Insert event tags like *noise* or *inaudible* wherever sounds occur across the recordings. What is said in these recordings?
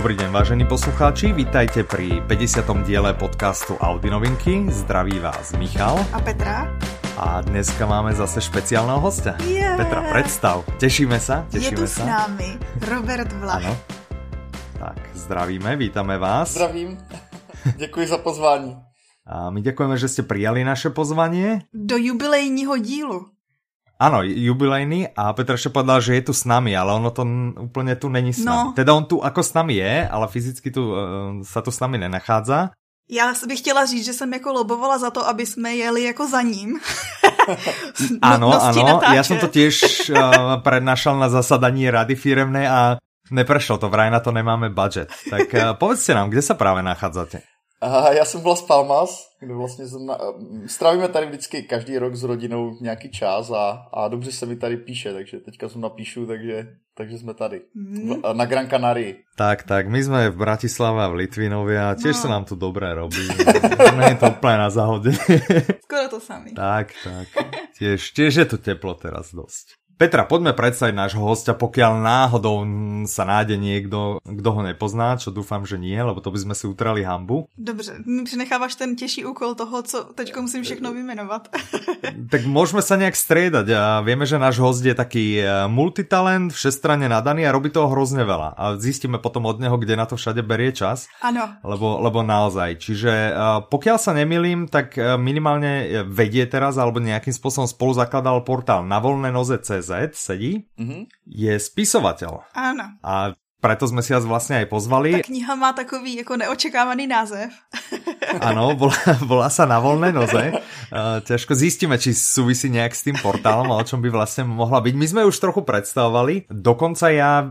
Dobrý deň, vážení poslucháči, vítajte pri 50. diele podcastu Audi novinky. Zdraví vás Michal. A Petra. A dneska máme zase špeciálneho hostia. Yeah. Petra, predstav. Tešíme sa? Tešíme Je tu s námi Robert Vlach. Ano. Tak, zdravíme, vítame vás. Zdravím. *laughs* Děkuji za pozvání. A my děkujeme, že jste přijali naše pozvání. Do jubilejního dílu. Ano, jubilejný a Petr povedal, že je tu s nami, ale ono to úplně tu není s nami. No. Teda on tu jako s nami je, ale fyzicky tu, uh, sa tu s nami nenachádza. Já bych chtěla říct, že jsem jako lobovala za to, aby jsme jeli jako za ním. *laughs* ano, no, ano, já jsem to těž uh, prednášal na zasadaní rady firemné a neprešlo to, vraj na to nemáme budget. Tak *laughs* uh, povedzte nám, kde se právě nachádzate? Aha, já jsem v Las Palmas, kde vlastně na, strávíme tady vždycky každý rok s rodinou nějaký čas a, a dobře se mi tady píše, takže teďka jsem napíšu, takže, takže jsme tady. Mm. Na Gran Canarii. Tak, tak, my jsme v Bratislave a v Litvinově a těž no. se nám tu dobré robí. *laughs* Není to úplně na zahodě. Skoro to sami. Tak, tak. Těž, těž je to teplo teraz dost. Petra, poďme predstaviť nášho hostia, pokiaľ náhodou sa nájde niekto, kdo ho nepozná, čo dúfam, že nie, lebo to by sme si utrali hambu. Dobře, mi přenecháváš ten těžší úkol toho, co teď musím všechno vymenovat. *laughs* tak môžeme sa nejak striedať a vieme, že náš host je taký e, multitalent, všestranne nadaný a robí toho hrozne veľa. A zistíme potom od neho, kde na to všade berie čas. Ano. Lebo, lebo naozaj. Čiže e, pokiaľ sa nemilím, tak minimálne vedie teraz alebo nejakým spôsobom spolu zakladal portál na voľné noze CZ sedí, mm-hmm. je spisovatel. Ano. A preto jsme si vás vlastně aj pozvali. Ta kniha má takový jako neočekávaný název. *laughs* ano, volá, volá sa Na volné noze. *laughs* Uh, ťažko zistíme, či súvisí nejak s tým portálom a o čom by vlastně mohla byť. My jsme už trochu predstavovali, dokonca ja,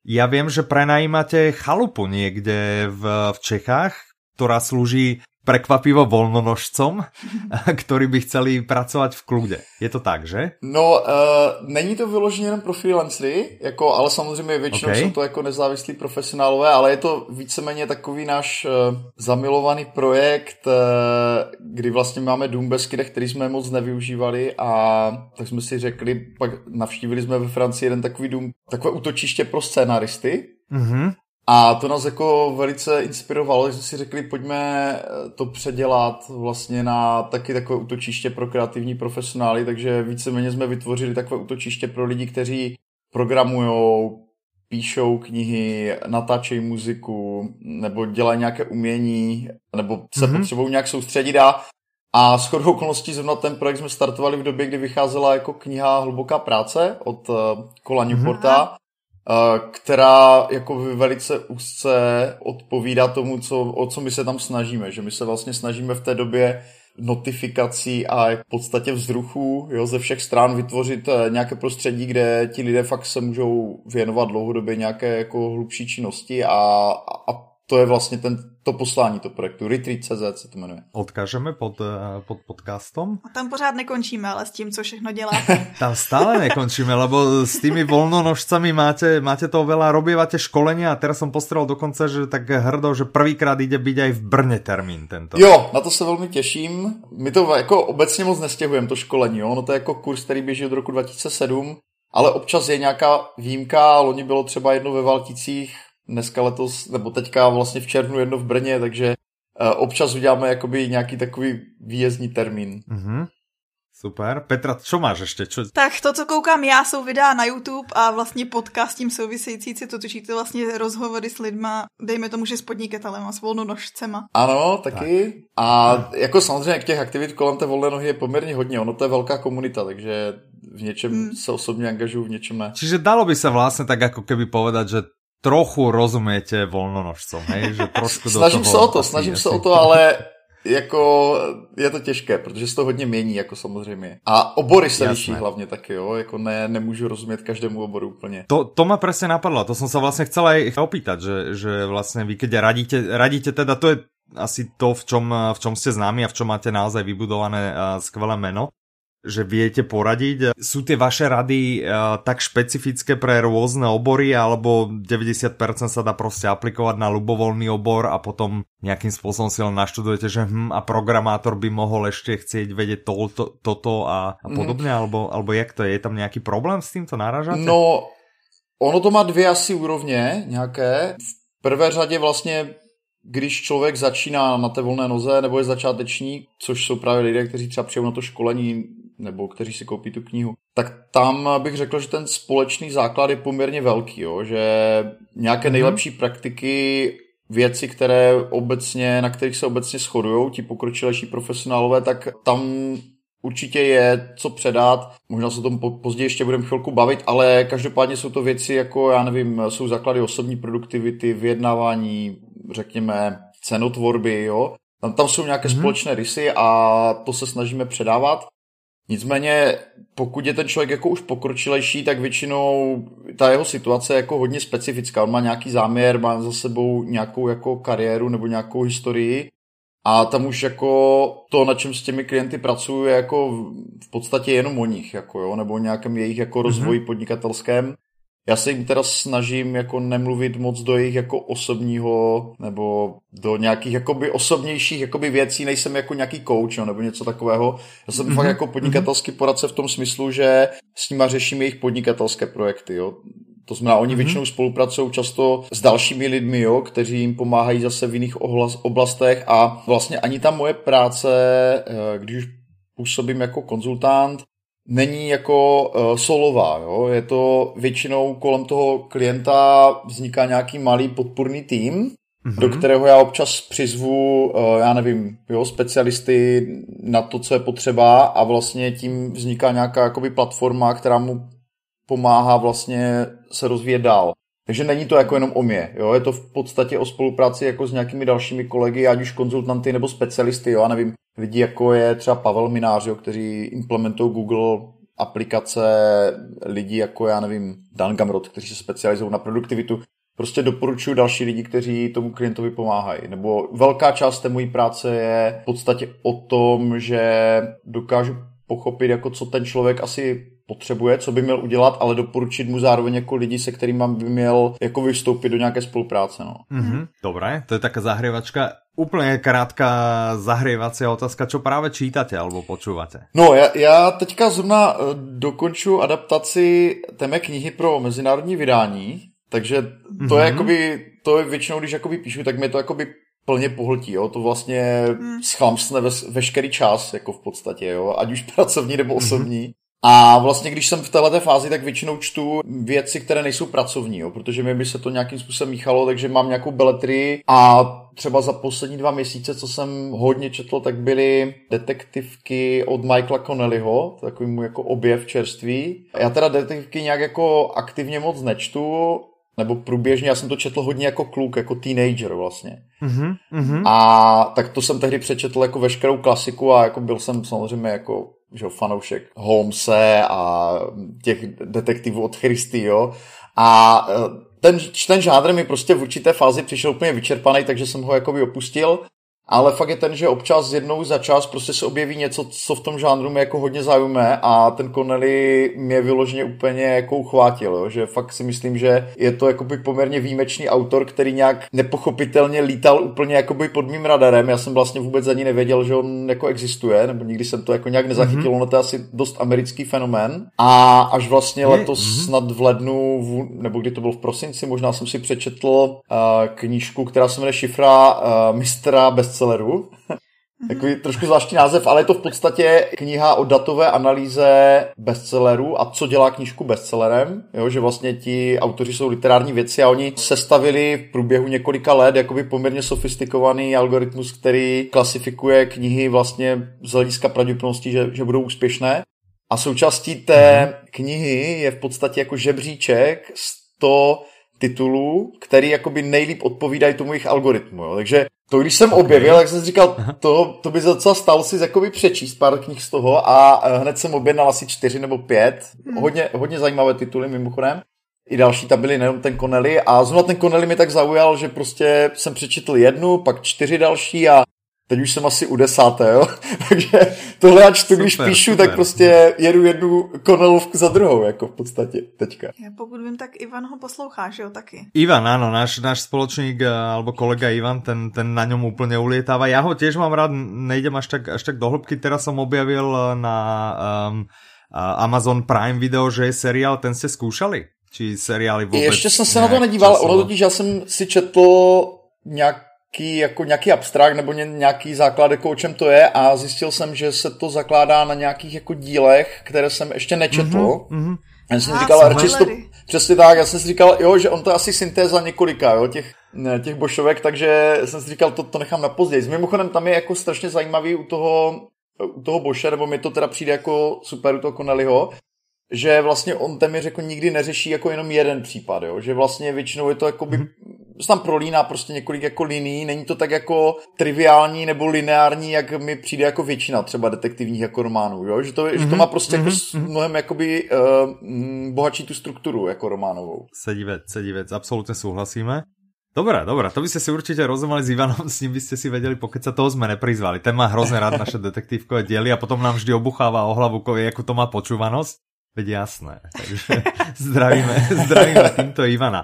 ja viem, že prenajímate chalupu niekde v, v Čechách, ktorá slúži prekvapivo volnonožcom, *laughs* ktorí by chceli pracovat v klude. Je to tak, že? No, uh, není to vyloženě jenom pro freelancery, jako, ale samozřejmě většinou okay. jsou to jako nezávislí profesionálové, ale je to víceméně takový náš uh, zamilovaný projekt, uh, kdy vlastně máme dům bez který jsme moc nevyužívali a tak jsme si řekli, pak navštívili jsme ve Francii jeden takový dům, takové útočiště pro scénaristy, mm-hmm. A to nás jako velice inspirovalo, že jsme si řekli, pojďme eh, to předělat vlastně na taky takové útočiště pro kreativní profesionály, takže víceméně jsme vytvořili takové útočiště pro lidi, kteří programujou, píšou knihy, natáčejí muziku, nebo dělají nějaké umění, nebo se mm-hmm. potřebují nějak soustředit a a s chodou okolností zrovna ten projekt jsme startovali v době, kdy vycházela jako kniha Hluboká práce od Kola eh, Newporta. Mm-hmm která jako velice úzce odpovídá tomu, co, o co my se tam snažíme. Že my se vlastně snažíme v té době notifikací a v podstatě vzruchů jo, ze všech stran vytvořit eh, nějaké prostředí, kde ti lidé fakt se můžou věnovat dlouhodobě nějaké jako hlubší činnosti a, a to je vlastně ten, to poslání to projektu. Retreat.cz se to jmenuje. Odkážeme pod, eh, pod podcastom. A tam pořád nekončíme, ale s tím, co všechno dělá. *laughs* tam stále nekončíme, lebo s tými volnonožcami máte, máte to veľa, robívate školenia a teraz som postrel dokonce, že tak hrdo, že prvýkrát ide byť aj v Brně termín tento. Jo, na to se velmi těším. My to jako obecně moc nestěhujeme, to školení. Jo? Ono to je jako kurz, který běží od roku 2007, ale občas je nějaká výjimka. Loni bylo třeba jedno ve Valticích, dneska letos, nebo teďka vlastně v červnu jedno v Brně, takže uh, občas uděláme jakoby nějaký takový výjezdní termín. Mm-hmm. Super. Petra, co máš ještě? Čo... Tak to, co koukám já, jsou videa na YouTube a vlastně podcast tím související, si to točíte vlastně rozhovory s lidma, dejme tomu, že s podnikatelem a s volnonožcema. Ano, taky. Tak. A jako samozřejmě těch aktivit kolem té volné nohy je poměrně hodně. Ono to je velká komunita, takže v něčem hmm. se osobně angažuju, v něčem ne. Čiže dalo by se vlastně tak jako keby povedat, že trochu rozumiete voľnonožcom, hej? Že trošku do snažím toho se o to, snažím se o to, ale jako je to těžké, protože se to hodně mění, jako samozřejmě. A obory se Jasné. liší hlavně taky, jo, jako ne, nemůžu rozumět každému oboru úplně. To, to ma presne napadlo, to som sa vlastne chcel aj opýtať, že, že vlastne vy keď radíte, radíte teda, to je asi to, v čom, v čom ste známi a v čom máte naozaj vybudované skvelé meno že viete poradiť. Sú tie vaše rady uh, tak špecifické pre rôzne obory, alebo 90% sa dá prostě aplikovať na ľubovoľný obor a potom nejakým spôsobom si len naštudujete, že hm, a programátor by mohol ešte chcieť vedieť to, to, toto a, a mhm. podobne, mm. alebo, alebo jak to je? Je tam nejaký problém s týmto náražáte? No, ono to má dvě asi úrovně nějaké. V prvé řadě vlastně když člověk začíná na té volné noze nebo je začáteční, což jsou právě lidé, kteří třeba přijou na to školení nebo kteří si koupí tu knihu, tak tam bych řekl, že ten společný základ je poměrně velký, jo? že nějaké mm-hmm. nejlepší praktiky, věci, které obecně, na kterých se obecně shodují ti pokročilejší profesionálové, tak tam určitě je co předat. Možná se o tom později ještě budeme chvilku bavit, ale každopádně jsou to věci jako, já nevím, jsou základy osobní produktivity, vyjednávání, řekněme, cenotvorby, jo. Tam, tam jsou nějaké mm-hmm. společné rysy a to se snažíme předávat. Nicméně, pokud je ten člověk jako už pokročilejší, tak většinou ta jeho situace je jako hodně specifická. On má nějaký záměr, má za sebou nějakou jako kariéru nebo nějakou historii a tam už jako to, na čem s těmi klienty pracuju, je jako v podstatě jenom o nich, jako jo, nebo o nějakém jejich jako rozvoji mm-hmm. podnikatelském. Já se jim teda snažím jako nemluvit moc do jejich jako osobního nebo do nějakých jakoby osobnějších jakoby věcí, nejsem jako nějaký coach jo, nebo něco takového. Já jsem mm-hmm. fakt jako podnikatelský poradce v tom smyslu, že s nima řeším jejich podnikatelské projekty. Jo. To znamená, oni mm-hmm. většinou spolupracují často s dalšími lidmi, jo, kteří jim pomáhají zase v jiných oblastech a vlastně ani ta moje práce, eh, když už působím jako konzultant, není jako uh, solová. Jo? Je to většinou kolem toho klienta vzniká nějaký malý podpůrný tým, mm-hmm. do kterého já občas přizvu, uh, já nevím, jo, specialisty na to, co je potřeba a vlastně tím vzniká nějaká jakoby platforma, která mu pomáhá vlastně se rozvíjet dál. Takže není to jako jenom o mě, jo? je to v podstatě o spolupráci jako s nějakými dalšími kolegy, ať už konzultanty nebo specialisty, jo? a nevím, lidi jako je třeba Pavel Minář, jo? kteří implementují Google aplikace, lidi jako já nevím, Dan Gamrot, kteří se specializují na produktivitu, prostě doporučuji další lidi, kteří tomu klientovi pomáhají. Nebo velká část té mojí práce je v podstatě o tom, že dokážu pochopit, jako co ten člověk asi potřebuje, co by měl udělat, ale doporučit mu zároveň jako lidi, se kterými by měl jako vystoupit do nějaké spolupráce. No. Mm-hmm, dobré, to je taká zahrievačka. Úplně krátká zahrievací otázka, co právě čítáte alebo počúvate? No, já, já teďka zrovna eh, dokonču adaptaci té mé knihy pro mezinárodní vydání, takže to mm-hmm. je mhm. jakoby, to je většinou, když jakoby píšu, tak mě to jakoby plně pohltí, jo, to vlastně mm. schlamsne ve, veškerý čas, jako v podstatě, jo, ať už *laughs* pracovní nebo mhm. osobní. Mm-hmm. A vlastně, když jsem v této fázi, tak většinou čtu věci, které nejsou pracovní, jo, protože mi by se to nějakým způsobem míchalo, takže mám nějakou beletrii a třeba za poslední dva měsíce, co jsem hodně četl, tak byly detektivky od Michaela Connellyho, takový mu jako objev čerství. Já teda detektivky nějak jako aktivně moc nečtu, nebo průběžně, já jsem to četl hodně jako kluk, jako teenager vlastně. Mm-hmm, mm-hmm. A tak to jsem tehdy přečetl jako veškerou klasiku a jako byl jsem samozřejmě jako že fanoušek Holmese a těch detektivů od Christy, jo. A e, ten, ten žánr mi prostě v určité fázi přišel úplně vyčerpaný, takže jsem ho jakoby opustil ale fakt je ten, že občas jednou za čas prostě se objeví něco, co v tom žánru mě jako hodně zajímá a ten Connelly mě vyloženě úplně jako uchvátil, jo? že fakt si myslím, že je to jakoby poměrně výjimečný autor, který nějak nepochopitelně lítal úplně jakoby pod mým radarem, já jsem vlastně vůbec ani nevěděl, že on jako existuje, nebo nikdy jsem to jako nějak nezachytil, mm-hmm. ono to je asi dost americký fenomén a až vlastně letos mm-hmm. snad v lednu, v, nebo kdy to bylo v prosinci, možná jsem si přečetl uh, knížku, která se jmenuje Šifra uh, mistra bez bestsellerů. Takový trošku zvláštní název, ale je to v podstatě kniha o datové analýze bestsellerů a co dělá knížku bestsellerem. Jo, že vlastně ti autoři jsou literární věci a oni sestavili v průběhu několika let jakoby poměrně sofistikovaný algoritmus, který klasifikuje knihy vlastně z hlediska pravděpodobnosti, že, že budou úspěšné. A součástí té mhm. knihy je v podstatě jako žebříček 100 titulů, který jakoby nejlíp odpovídají tomu jejich algoritmu. Jo. Takže to, když jsem objevil, tak jsem si říkal, to, to by docela stalo si jakoby přečíst pár knih z toho a eh, hned jsem objednal asi čtyři nebo pět. Hmm. Hodně, hodně zajímavé tituly mimochodem. I další tam byly, nejenom ten Connelly. A zrovna ten Connelly mi tak zaujal, že prostě jsem přečetl jednu, pak čtyři další a teď už jsem asi u desáté, jo? *laughs* takže tohle já čtu, když píšu, super. tak prostě jedu jednu konelovku za druhou, jako v podstatě teďka. Já pokud vím, tak Ivan ho posloucháš, jo, taky. Ivan, ano, náš, náš společník, eh, alebo kolega Ivan, ten, ten na něm úplně ulietává. Já ho těž mám rád, nejdem až tak, až tak do hĺbky, teraz jsem objavil eh, na um, Amazon Prime video, že je seriál, ten jste zkoušeli? Či seriály vůbec? Ještě jsem se na to nedíval, ono totiž, já jsem si četl nějaký, jako nějaký abstrakt nebo nějaký základ, jako o čem to je a zjistil jsem, že se to zakládá na nějakých jako dílech, které jsem ještě nečetl. Mm-hmm. Já jsem ah, říkal, radši to, přesně tak, já jsem si říkal, jo, že on to je asi syntéza několika, jo, těch, ne, těch bošovek, takže jsem si říkal, to, to nechám na později. Mimochodem tam je jako strašně zajímavý u toho, u toho Boše, nebo mi to teda přijde jako super u toho Connellyho, že vlastně on téměř jako nikdy neřeší jako jenom jeden případ, jo? že vlastně většinou je to jako mm-hmm. tam prolíná prostě několik jako liní, není to tak jako triviální nebo lineární, jak mi přijde jako většina třeba detektivních jako románů, jo? Že, to, mm-hmm. že to má mhm. prostě mm-hmm. jako mhm. mnohem jakoby uh, bohatší tu strukturu jako románovou. Sedivec, sedivec, absolutně souhlasíme. Dobre, dobre, to by ste si určite rozumeli s Ivanom, s ním by ste si vedeli, pokud sa toho sme neprizvali. Ten má hrozně rád naše detektívkové diely a potom nám vždy obucháva o hlavu, ako to má počúvanosť. Veď jasné. Takže *laughs* zdravíme, *laughs* zdravíme týmto Ivana.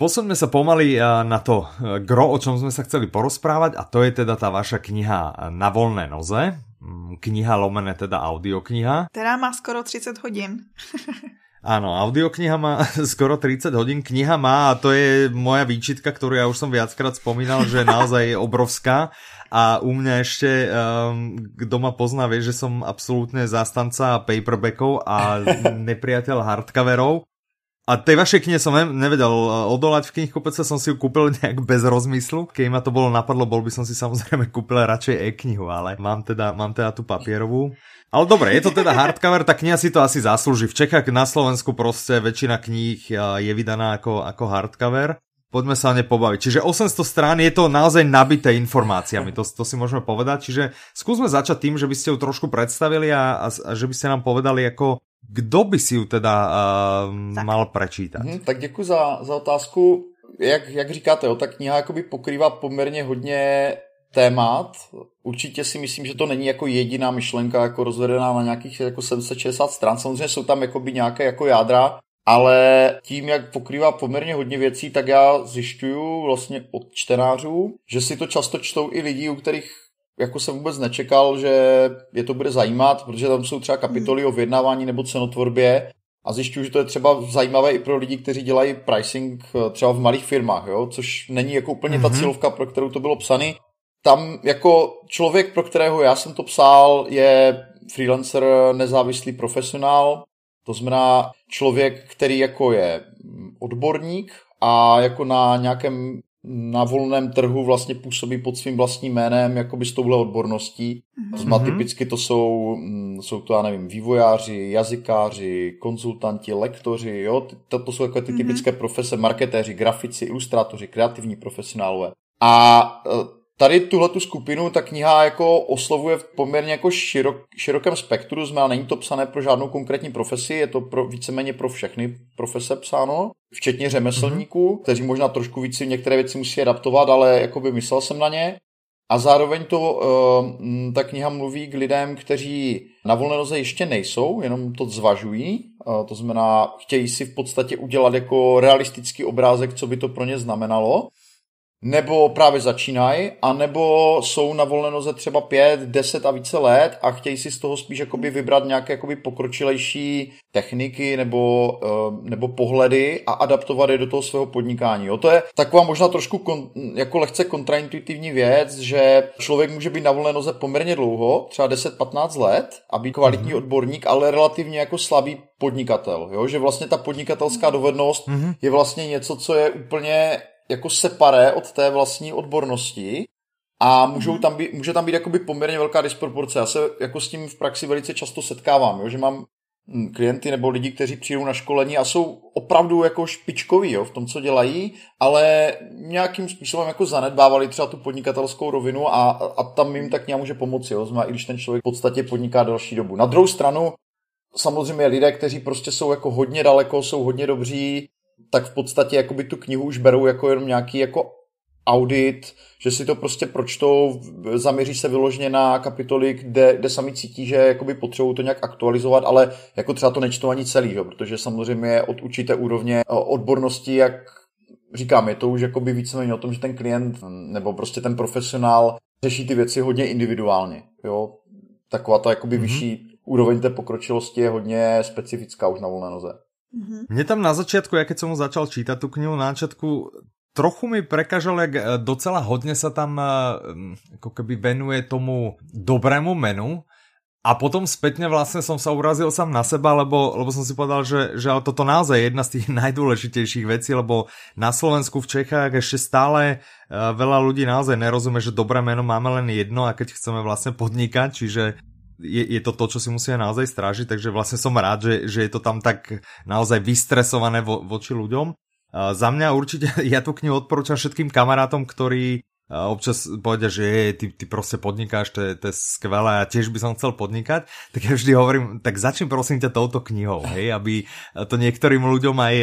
Posuňme sa pomaly eh, na to eh, gro, o čom sme sa chceli porozprávať a to je teda tá vaša kniha Na volné noze. Mm, kniha lomené teda audiokniha. Která má skoro 30 hodin. *laughs* Áno, audiokniha má *laughs* skoro 30 hodín, kniha má a to je moja výčitka, ktorú ja už som viackrát spomínal, že je naozaj *laughs* obrovská a u mňa ešte, um, kdo ma pozná, vie, že som absolútne zástanca paperbackov a nepriateľ hardcoverov. A tej vašej knihe som nevedel uh, odolať v knihkupece, som si ju kúpil *laughs* nejak bez rozmyslu. Keď ma to bolo napadlo, bol by som si samozrejme *laughs* kúpil radšej e-knihu, ale mám teda, mám teda tu papierovú. Ale dobre, je to teda hardcover, tá kniha si to asi zaslúži. V Čechách na Slovensku proste väčšina kníh uh, je vydaná ako, ako hardcover. Poďme sa o ne pobaviť. Čiže 800 strán je to naozaj nabité informáciami, to, to si môžeme povedať. Čiže skúsme začať tým, že by ste ju trošku predstavili a, a, a že by ste nám povedali, ako kdo by si ju teda uh, mal prečítať. Hmm, tak děkuji za, za otázku. Jak, jak říkáte, jo, ta kniha jakoby pokrývá poměrně hodně témat. Určitě si myslím, že to není jako jediná myšlenka jako rozvedená na nějakých jako 760 stran. Samozřejmě jsou tam jakoby nějaké jako jádra, ale tím, jak pokrývá poměrně hodně věcí, tak já zjišťuju vlastně od čtenářů, že si to často čtou i lidi, u kterých jako jsem vůbec nečekal, že je to bude zajímat, protože tam jsou třeba kapitoly o vyjednávání nebo cenotvorbě a zjišťuju, že to je třeba zajímavé i pro lidi, kteří dělají pricing eh, třeba v malých firmách, jo? což není jako úplně mm-hmm. ta mhm. cílovka, pro kterou to bylo psané. Tam jako člověk, pro kterého já jsem to psal, je freelancer, nezávislý profesionál, to znamená člověk, který jako je odborník a jako na nějakém na volném trhu vlastně působí pod svým vlastním jménem jakoby s touhle odborností. Mm-hmm. Typicky to jsou, mm, jsou to, já nevím, vývojáři, jazykáři, konzultanti, lektoři, jo, to, to jsou jako ty mm-hmm. typické profese, marketéři, grafici, ilustrátoři, kreativní profesionálové. A e, tady tuhle tu skupinu ta kniha jako oslovuje v poměrně jako širok, širokém spektru, znamená, není to psané pro žádnou konkrétní profesi, je to pro, víceméně pro všechny profese psáno, včetně řemeslníků, mm-hmm. kteří možná trošku víc některé věci musí adaptovat, ale jako by myslel jsem na ně. A zároveň to, uh, ta kniha mluví k lidem, kteří na volné noze ještě nejsou, jenom to zvažují. Uh, to znamená, chtějí si v podstatě udělat jako realistický obrázek, co by to pro ně znamenalo nebo právě začínají, anebo jsou na volné noze třeba pět, deset a více let a chtějí si z toho spíš jakoby vybrat nějaké jakoby pokročilejší techniky nebo, eh, nebo pohledy a adaptovat je do toho svého podnikání. Jo, to je taková možná trošku kon, jako lehce kontraintuitivní věc, že člověk může být na volné noze poměrně dlouho, třeba 10-15 let a být kvalitní mm-hmm. odborník, ale relativně jako slabý podnikatel. Jo? Že vlastně ta podnikatelská dovednost mm-hmm. je vlastně něco, co je úplně jako separé od té vlastní odbornosti a můžou mhm. tam být, může tam být jakoby poměrně velká disproporce. Já se jako s tím v praxi velice často setkávám, jo, že mám hm, klienty nebo lidi, kteří přijdou na školení a jsou opravdu jako špičkoví jo, v tom, co dělají, ale nějakým způsobem jako zanedbávali třeba tu podnikatelskou rovinu a, a tam jim tak nějak může pomoci, jo, znamená, i když ten člověk v podstatě podniká další dobu. Na druhou stranu, samozřejmě lidé, kteří prostě jsou jako hodně daleko, jsou hodně dobří, tak v podstatě jakoby tu knihu už berou jako jenom nějaký jako audit, že si to prostě pročtou, zaměří se vyloženě na kapitoly, kde, kde sami cítí, že jakoby potřebují to nějak aktualizovat, ale jako třeba to nečtou ani celý, jo, protože samozřejmě od určité úrovně odbornosti, jak říkám, je to už jakoby víceméně o tom, že ten klient nebo prostě ten profesionál řeší ty věci hodně individuálně, jo. Taková ta jakoby mm-hmm. vyšší úroveň té pokročilosti je hodně specifická už na volné noze. Mm-hmm. Mne tam na začiatku, ja keď som začal čítať tú knihu, na začiatku trochu mi prekažal, jak eh, docela hodně sa tam eh, mm, ako keby venuje tomu dobrému menu, a potom spätne vlastne som sa urazil sám na seba, lebo, lebo som si povedal, že, že ale toto naozaj je jedna z tých *laughs* najdôležitejších vecí, lebo na Slovensku, v Čechách ešte stále uh, veľa ľudí naozaj nerozumie, že dobré meno máme len jedno a keď chceme vlastne podnikať, čiže je, je to to, čo si musíme naozaj strážiť, takže vlastne som rád, že, že je to tam tak naozaj vystresované vo, voči ľuďom. Uh, za mňa určite, *laughs* ja tu knihu odporúčam všetkým kamarátom, ktorí a občas povedia, že je, ty, ty prostě podnikáš, to je, to je skvelé a tiež by som chcel podnikať, tak ja vždy hovorím, tak začni prosím ťa touto knihou, hej, aby to niektorým ľuďom aj,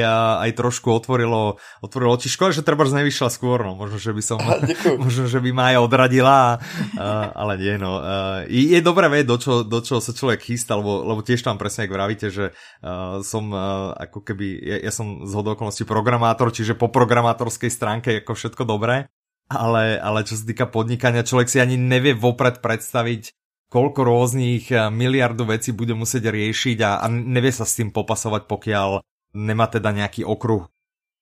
aj trošku otvorilo, otvorilo oči. Škoda, že treba nevyšla skôr, no, možno, že by som, *laughs* možno, že by ma aj odradila, uh, ale nie, no. Uh, je, je dobré vedieť, do čo, do čo sa človek chystá, lebo, lebo tiež tam presne, ak vravíte, že uh, som uh, ako keby, ja, ja som z hodokonosti programátor, čiže po programátorskej stránke ako všetko dobré, ale, ale čo sa týka podnikania, človek si ani nevie vopred predstaviť, koľko rôznych eh, miliardu vecí bude musieť riešiť a, a nevie sa s tým popasovať, pokiaľ nemá teda nejaký okruh,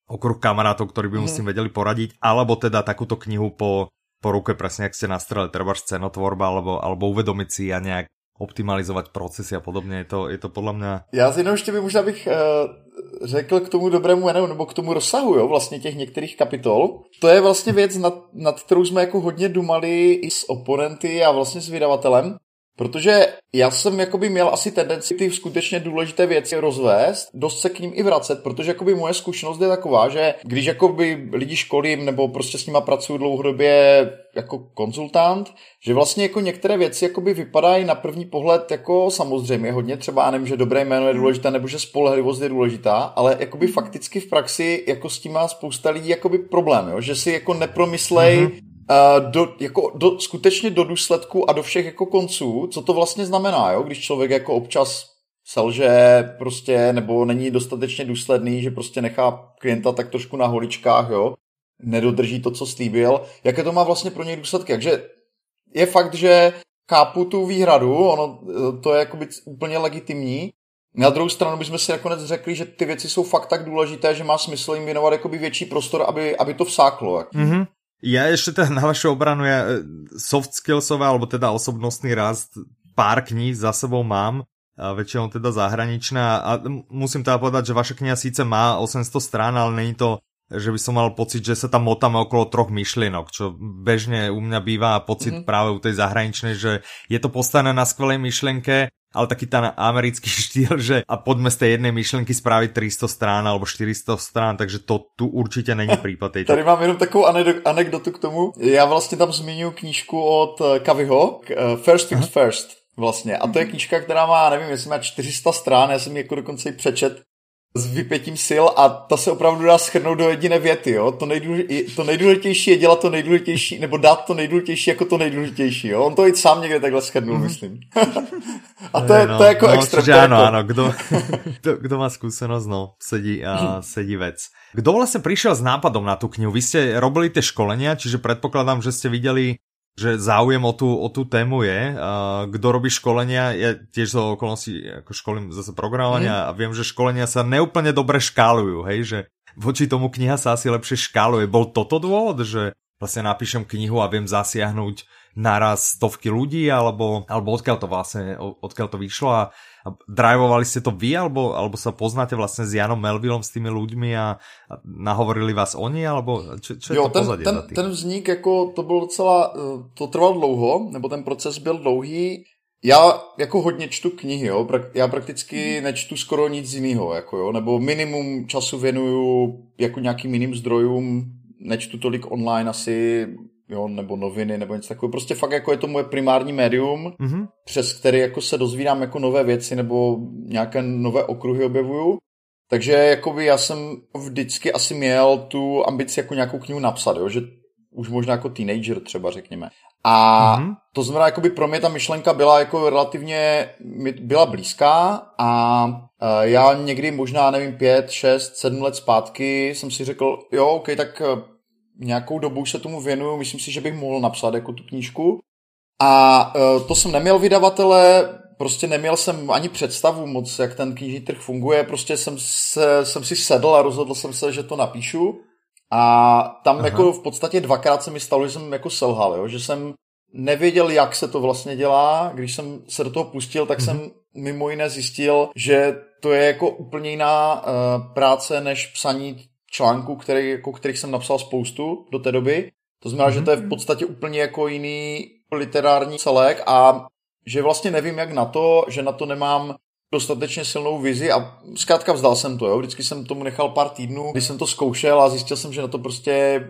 okruh kamarátov, ktorí by mu s tým mhm. vedeli poradiť, alebo teda takúto knihu po, po ruke, presne jak ste nastreli, treba scenotvorba, alebo, alebo uvedomiť si a nejak optimalizovat procesy a podobně. Je to, je to podle mě... Já jenom ještě by možná bych uh, řekl k tomu dobrému jménu, nebo k tomu rozsahu, jo, vlastně těch některých kapitol. To je vlastně věc, nad, nad kterou jsme jako hodně dumali i s oponenty a vlastně s vydavatelem, Protože já jsem jakoby měl asi tendenci ty skutečně důležité věci rozvést, dost se k ním i vracet, protože jakoby moje zkušenost je taková, že když jakoby lidi školím nebo prostě s nima pracuju dlouhodobě jako konzultant, že vlastně jako některé věci jakoby vypadají na první pohled jako samozřejmě hodně, třeba já nevím, že dobré jméno je důležité nebo že spolehlivost je důležitá, ale jakoby fakticky v praxi jako s tím má spousta lidí jakoby problém, jo? že si jako nepromyslej mm-hmm Do, jako do, skutečně do důsledku a do všech jako konců, co to vlastně znamená, jo? když člověk jako občas selže prostě, nebo není dostatečně důsledný, že prostě nechá klienta tak trošku na holičkách, jo? nedodrží to, co slíbil, jaké to má vlastně pro něj důsledky. Takže je fakt, že chápu tu výhradu, ono eh, to je jakoby úplně legitimní, na druhou stranu bychom si nakonec řekli, že ty věci jsou fakt tak důležité, že má smysl jim věnovat jakoby větší prostor, aby, aby to vsáklo. Mm-hmm. Ja ešte teda na vašu obranu, ja e, soft skillsové, alebo teda osobnostný rast, pár kníh za sebou mám, a väčšinou teda zahraničné a musím teda povedať, že vaša kniha síce má 800 strán, ale není to že by som mal pocit, že sa tam motáme okolo troch myšlienok, čo bežne u mňa býva pocit mm -hmm. práve u tej zahraničnej, že je to postavené na skvelej myšlenke ale taký ten americký *laughs* štýl, že a poďme z tej jednej myšlenky spraviť 300 strán alebo 400 strán, takže to tu určitě není *laughs* případ. Tejto. Tady mám jenom takovou anekdotu k tomu. Já vlastně tam zmiňuji knížku od Kaviho, eh, eh, First Things Aha. First vlastně. A to je knížka, která má, nevím, jestli má 400 strán, já jsem ji jako dokonce i přečet s vypětím sil a ta se opravdu dá schrnout do jediné věty, jo. To, nejdůležitější, to nejdůležitější je dělat to nejdůležitější, nebo dát to nejdůležitější jako to nejdůležitější, jo. On to i sám někde takhle schrnul, mm. myslím. *laughs* a to je, no, to je jako no, extra. Ano, jako... ano, kdo, *laughs* kdo, kdo má zkušenost, no, sedí, a sedí vec. Kdo vlastně přišel s nápadom na tu knihu? Vy jste robili ty školenia, čiže předpokládám, že jste viděli že záujem o tú, o tú tému je. Kto robí školenia, ja tiež zo okolností ako školím zase programovania mm. a viem, že školenia sa neúplne dobre škálujú, hej, že voči tomu kniha sa asi lepšie škáluje. Bol toto dôvod, že vlastne napíšem knihu a viem zasiahnuť naraz stovky ľudí, alebo, alebo odkiaľ to vlastne, odkiaľ to vyšlo a drivovali ste to vy, alebo, alebo sa poznáte vlastne s Janom Melvillom, s tými ľuďmi a, a nahovorili vás oni, alebo čo, čo je jo, to ten, ten, ten vznik, jako to bylo docela, eh, to trvalo dlouho, nebo ten proces byl dlouhý, já jako hodně čtu knihy, jo, já prakticky nečtu skoro nic jiného, jako jo, nebo minimum času věnuju jako nějakým jiným zdrojům, nečtu tolik online asi, jo, nebo noviny, nebo něco takového. Prostě fakt jako je to moje primární médium, mm-hmm. přes který jako se dozvídám jako nové věci nebo nějaké nové okruhy objevuju. Takže jakoby já jsem vždycky asi měl tu ambici jako nějakou knihu napsat, jo, že už možná jako teenager třeba řekněme. A mm-hmm. to znamená, jakoby pro mě ta myšlenka byla jako relativně, byla blízká a já někdy možná, nevím, pět, šest, sedm let zpátky jsem si řekl, jo, ok, tak nějakou dobu se tomu věnuju, myslím si, že bych mohl napsat jako tu knížku. A uh, to jsem neměl vydavatele, prostě neměl jsem ani představu moc, jak ten knižní trh funguje, prostě jsem, se, jsem si sedl a rozhodl jsem se, že to napíšu a tam Aha. jako v podstatě dvakrát se mi stalo, že jsem jako selhal, jo? že jsem nevěděl, jak se to vlastně dělá. Když jsem se do toho pustil, tak mm-hmm. jsem mimo jiné zjistil, že to je jako úplně jiná uh, práce než psaní článků, který, jako kterých jsem napsal spoustu do té doby. To znamená, mm-hmm. že to je v mhm. podstatě úplně jako jiný literární celek a že vlastně nevím, jak na to, že na to nemám dostatečně silnou vizi a zkrátka vzdal jsem to, jo. Vždycky jsem tomu nechal pár týdnů, když jsem to zkoušel a zjistil jsem, že na to prostě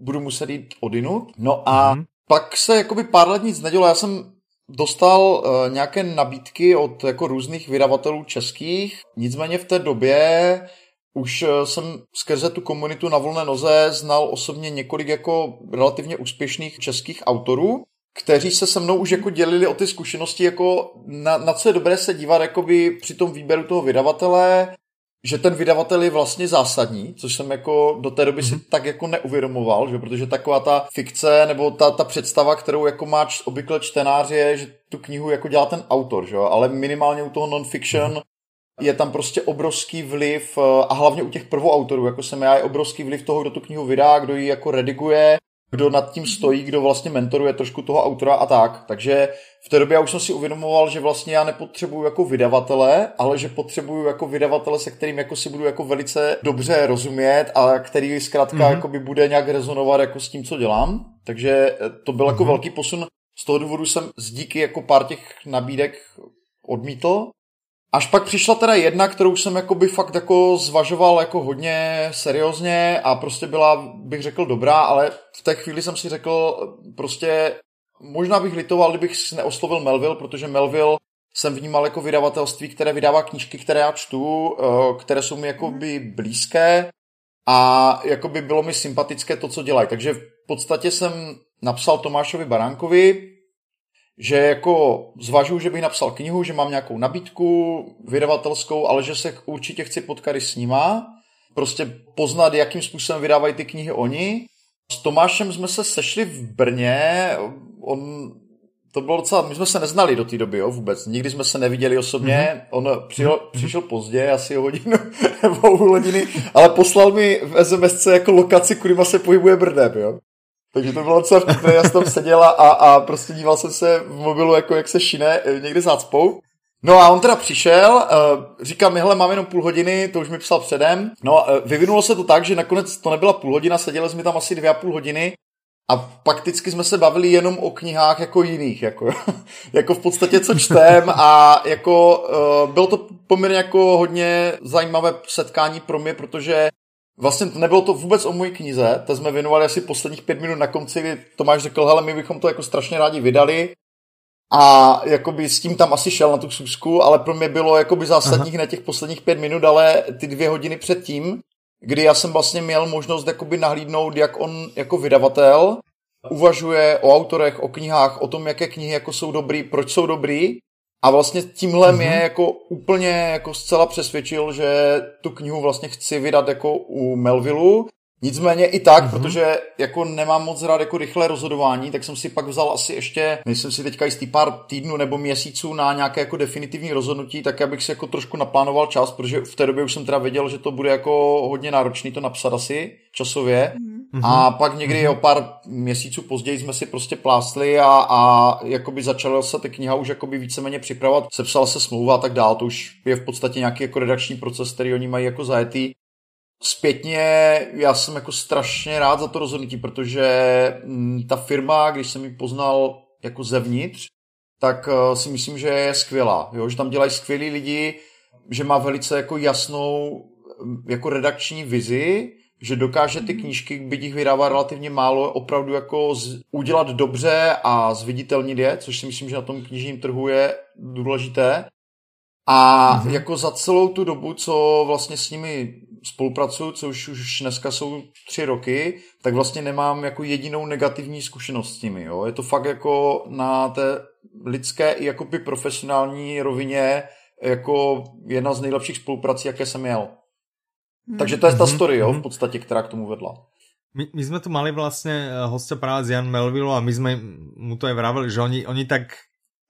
budu muset jít odinut. No a mm-hmm. pak se jakoby pár let nic nedělo. Já jsem dostal uh, nějaké nabídky od jako různých vydavatelů českých, nicméně v té době už uh, jsem skrze tu komunitu na volné noze znal osobně několik jako relativně úspěšných českých autorů, kteří se se mnou už jako dělili o ty zkušenosti, jako na, na co je dobré se dívat jakoby při tom výběru toho vydavatele, že ten vydavatel je vlastně zásadní, což jsem jako do té doby si mhm. tak jako neuvědomoval, že? protože taková ta fikce nebo ta, ta představa, kterou jako má č, obvykle čtenář je, že tu knihu jako dělá ten autor, že? ale minimálně u toho non-fiction mhm. Je tam prostě obrovský vliv eh, a hlavně u těch prvoautorů, jako jsem já, je obrovský vliv toho, kdo tu knihu vydá, kdo ji jako rediguje, kdo nad tím stojí, kdo vlastně mentoruje trošku toho autora a tak. Takže v té době já už jsem si uvědomoval, že vlastně já nepotřebuju jako vydavatele, ale že potřebuju jako vydavatele, se kterým jako si budu jako velice dobře rozumět a který zkrátka mm-hmm. jako by bude nějak rezonovat jako s tím, co dělám. Takže to byl jako mm-hmm. velký posun. Z toho důvodu jsem z díky jako pár těch nabídek odmítl Až pak přišla teda jedna, kterou jsem jako by fakt jako zvažoval jako hodně seriózně a prostě byla, bych řekl, dobrá, ale v té chvíli jsem si řekl, prostě možná bych litoval, kdybych neoslovil Melville, protože Melville jsem vnímal jako vydavatelství, které vydává knížky, které já čtu, eh, které jsou mi jako by blízké a jako by bylo mi sympatické to, co dělají. Takže v podstatě jsem napsal Tomášovi Baránkovi, že jako zvažuji, že bych napsal knihu, že mám nějakou nabídku vydavatelskou, ale že se určitě chci potkat s nima, prostě poznat, jakým způsobem vydávají ty knihy oni. S Tomášem jsme se sešli v Brně, on to bylo docela, my jsme se neznali do té doby, jo, vůbec. Nikdy jsme se neviděli osobně. Mm-hmm. On přijel, mm-hmm. přišel pozdě, asi o hodinu *laughs* nebo o hodiny, ale poslal mi v SMSce jako lokaci, kudy se pohybuje Brnem, jo. Takže to bylo docela vtipné, já jsem tam seděla a, a prostě díval jsem se v mobilu, jako jak se šine eh, někde zácpou. No a on teda přišel, uh, říkal mi, hele, mám jenom půl hodiny, to už mi psal předem. No uh, vyvinulo se to tak, že nakonec to nebyla půl hodina, seděli jsme tam asi dvě a půl hodiny a fakticky jsme se bavili jenom o knihách jako jiných, jako, *laughs* jako v podstatě co čtem a jako bylo to poměrně jako hodně zajímavé setkání pro mě, protože Vlastně nebylo to vůbec o mojí knize, to jsme věnovali asi posledních pět minut na konci, kdy Tomáš řekl, hele, my bychom to jako strašně rádi vydali a jakoby s tím tam asi šel na tu schůzku, ale pro mě bylo jakoby zásadních Aha. na těch posledních pět minut, ale ty dvě hodiny předtím, kdy já jsem vlastně měl možnost jakoby nahlídnout, jak on jako vydavatel uvažuje o autorech, o knihách, o tom, jaké knihy jako jsou dobrý, proč jsou dobrý a vlastně tímhle mm-hmm. mě jako úplně jako zcela přesvědčil, že tu knihu vlastně chci vydat jako u Melvillu. Nicméně i tak, mm-hmm. protože jako nemám moc rád jako rychlé rozhodování, tak jsem si pak vzal asi ještě, nejsem si teďka jistý pár týdnů nebo měsíců na nějaké jako definitivní rozhodnutí, tak abych si jako trošku naplánoval čas, protože v té době už jsem teda věděl, že to bude jako hodně náročný to napsat asi časově. Mm-hmm. Mm-hmm. A pak někdy mm-hmm. o pár měsíců později jsme si prostě plásli a, a jakoby začala se ta kniha už jakoby víceméně připravovat, sepsala se smlouva a tak dál, to už je v podstatě nějaký jako redakční proces, který oni mají jako zajetý. Zpětně já jsem jako strašně rád za to rozhodnutí, protože mm, ta firma, když jsem ji poznal jako zevnitř, tak uh, si myslím, že je skvělá, jo? že tam dělají skvělí lidi, že má velice jako jasnou mm, jako redakční vizi, že dokáže ty knížky, byť jich vydává relativně málo, opravdu jako z, udělat dobře a zviditelnit je, což si myslím, že na tom knižním trhu je důležité. A mm-hmm. jako za celou tu dobu, co vlastně s nimi spolupracuju, co už, už dneska jsou tři roky, tak vlastně nemám jako jedinou negativní zkušenost s nimi. Jo? Je to fakt jako na té lidské i jako by profesionální rovině jako jedna z nejlepších spoluprací, jaké jsem měl. Hmm. Takže to je ta mhm. story, jo, v mhm. podstatě, která k tomu vedla. My, my jsme tu mali vlastně eh, hostia právě z Jan Melville a my jsme mu to aj vravili, že oni, oni tak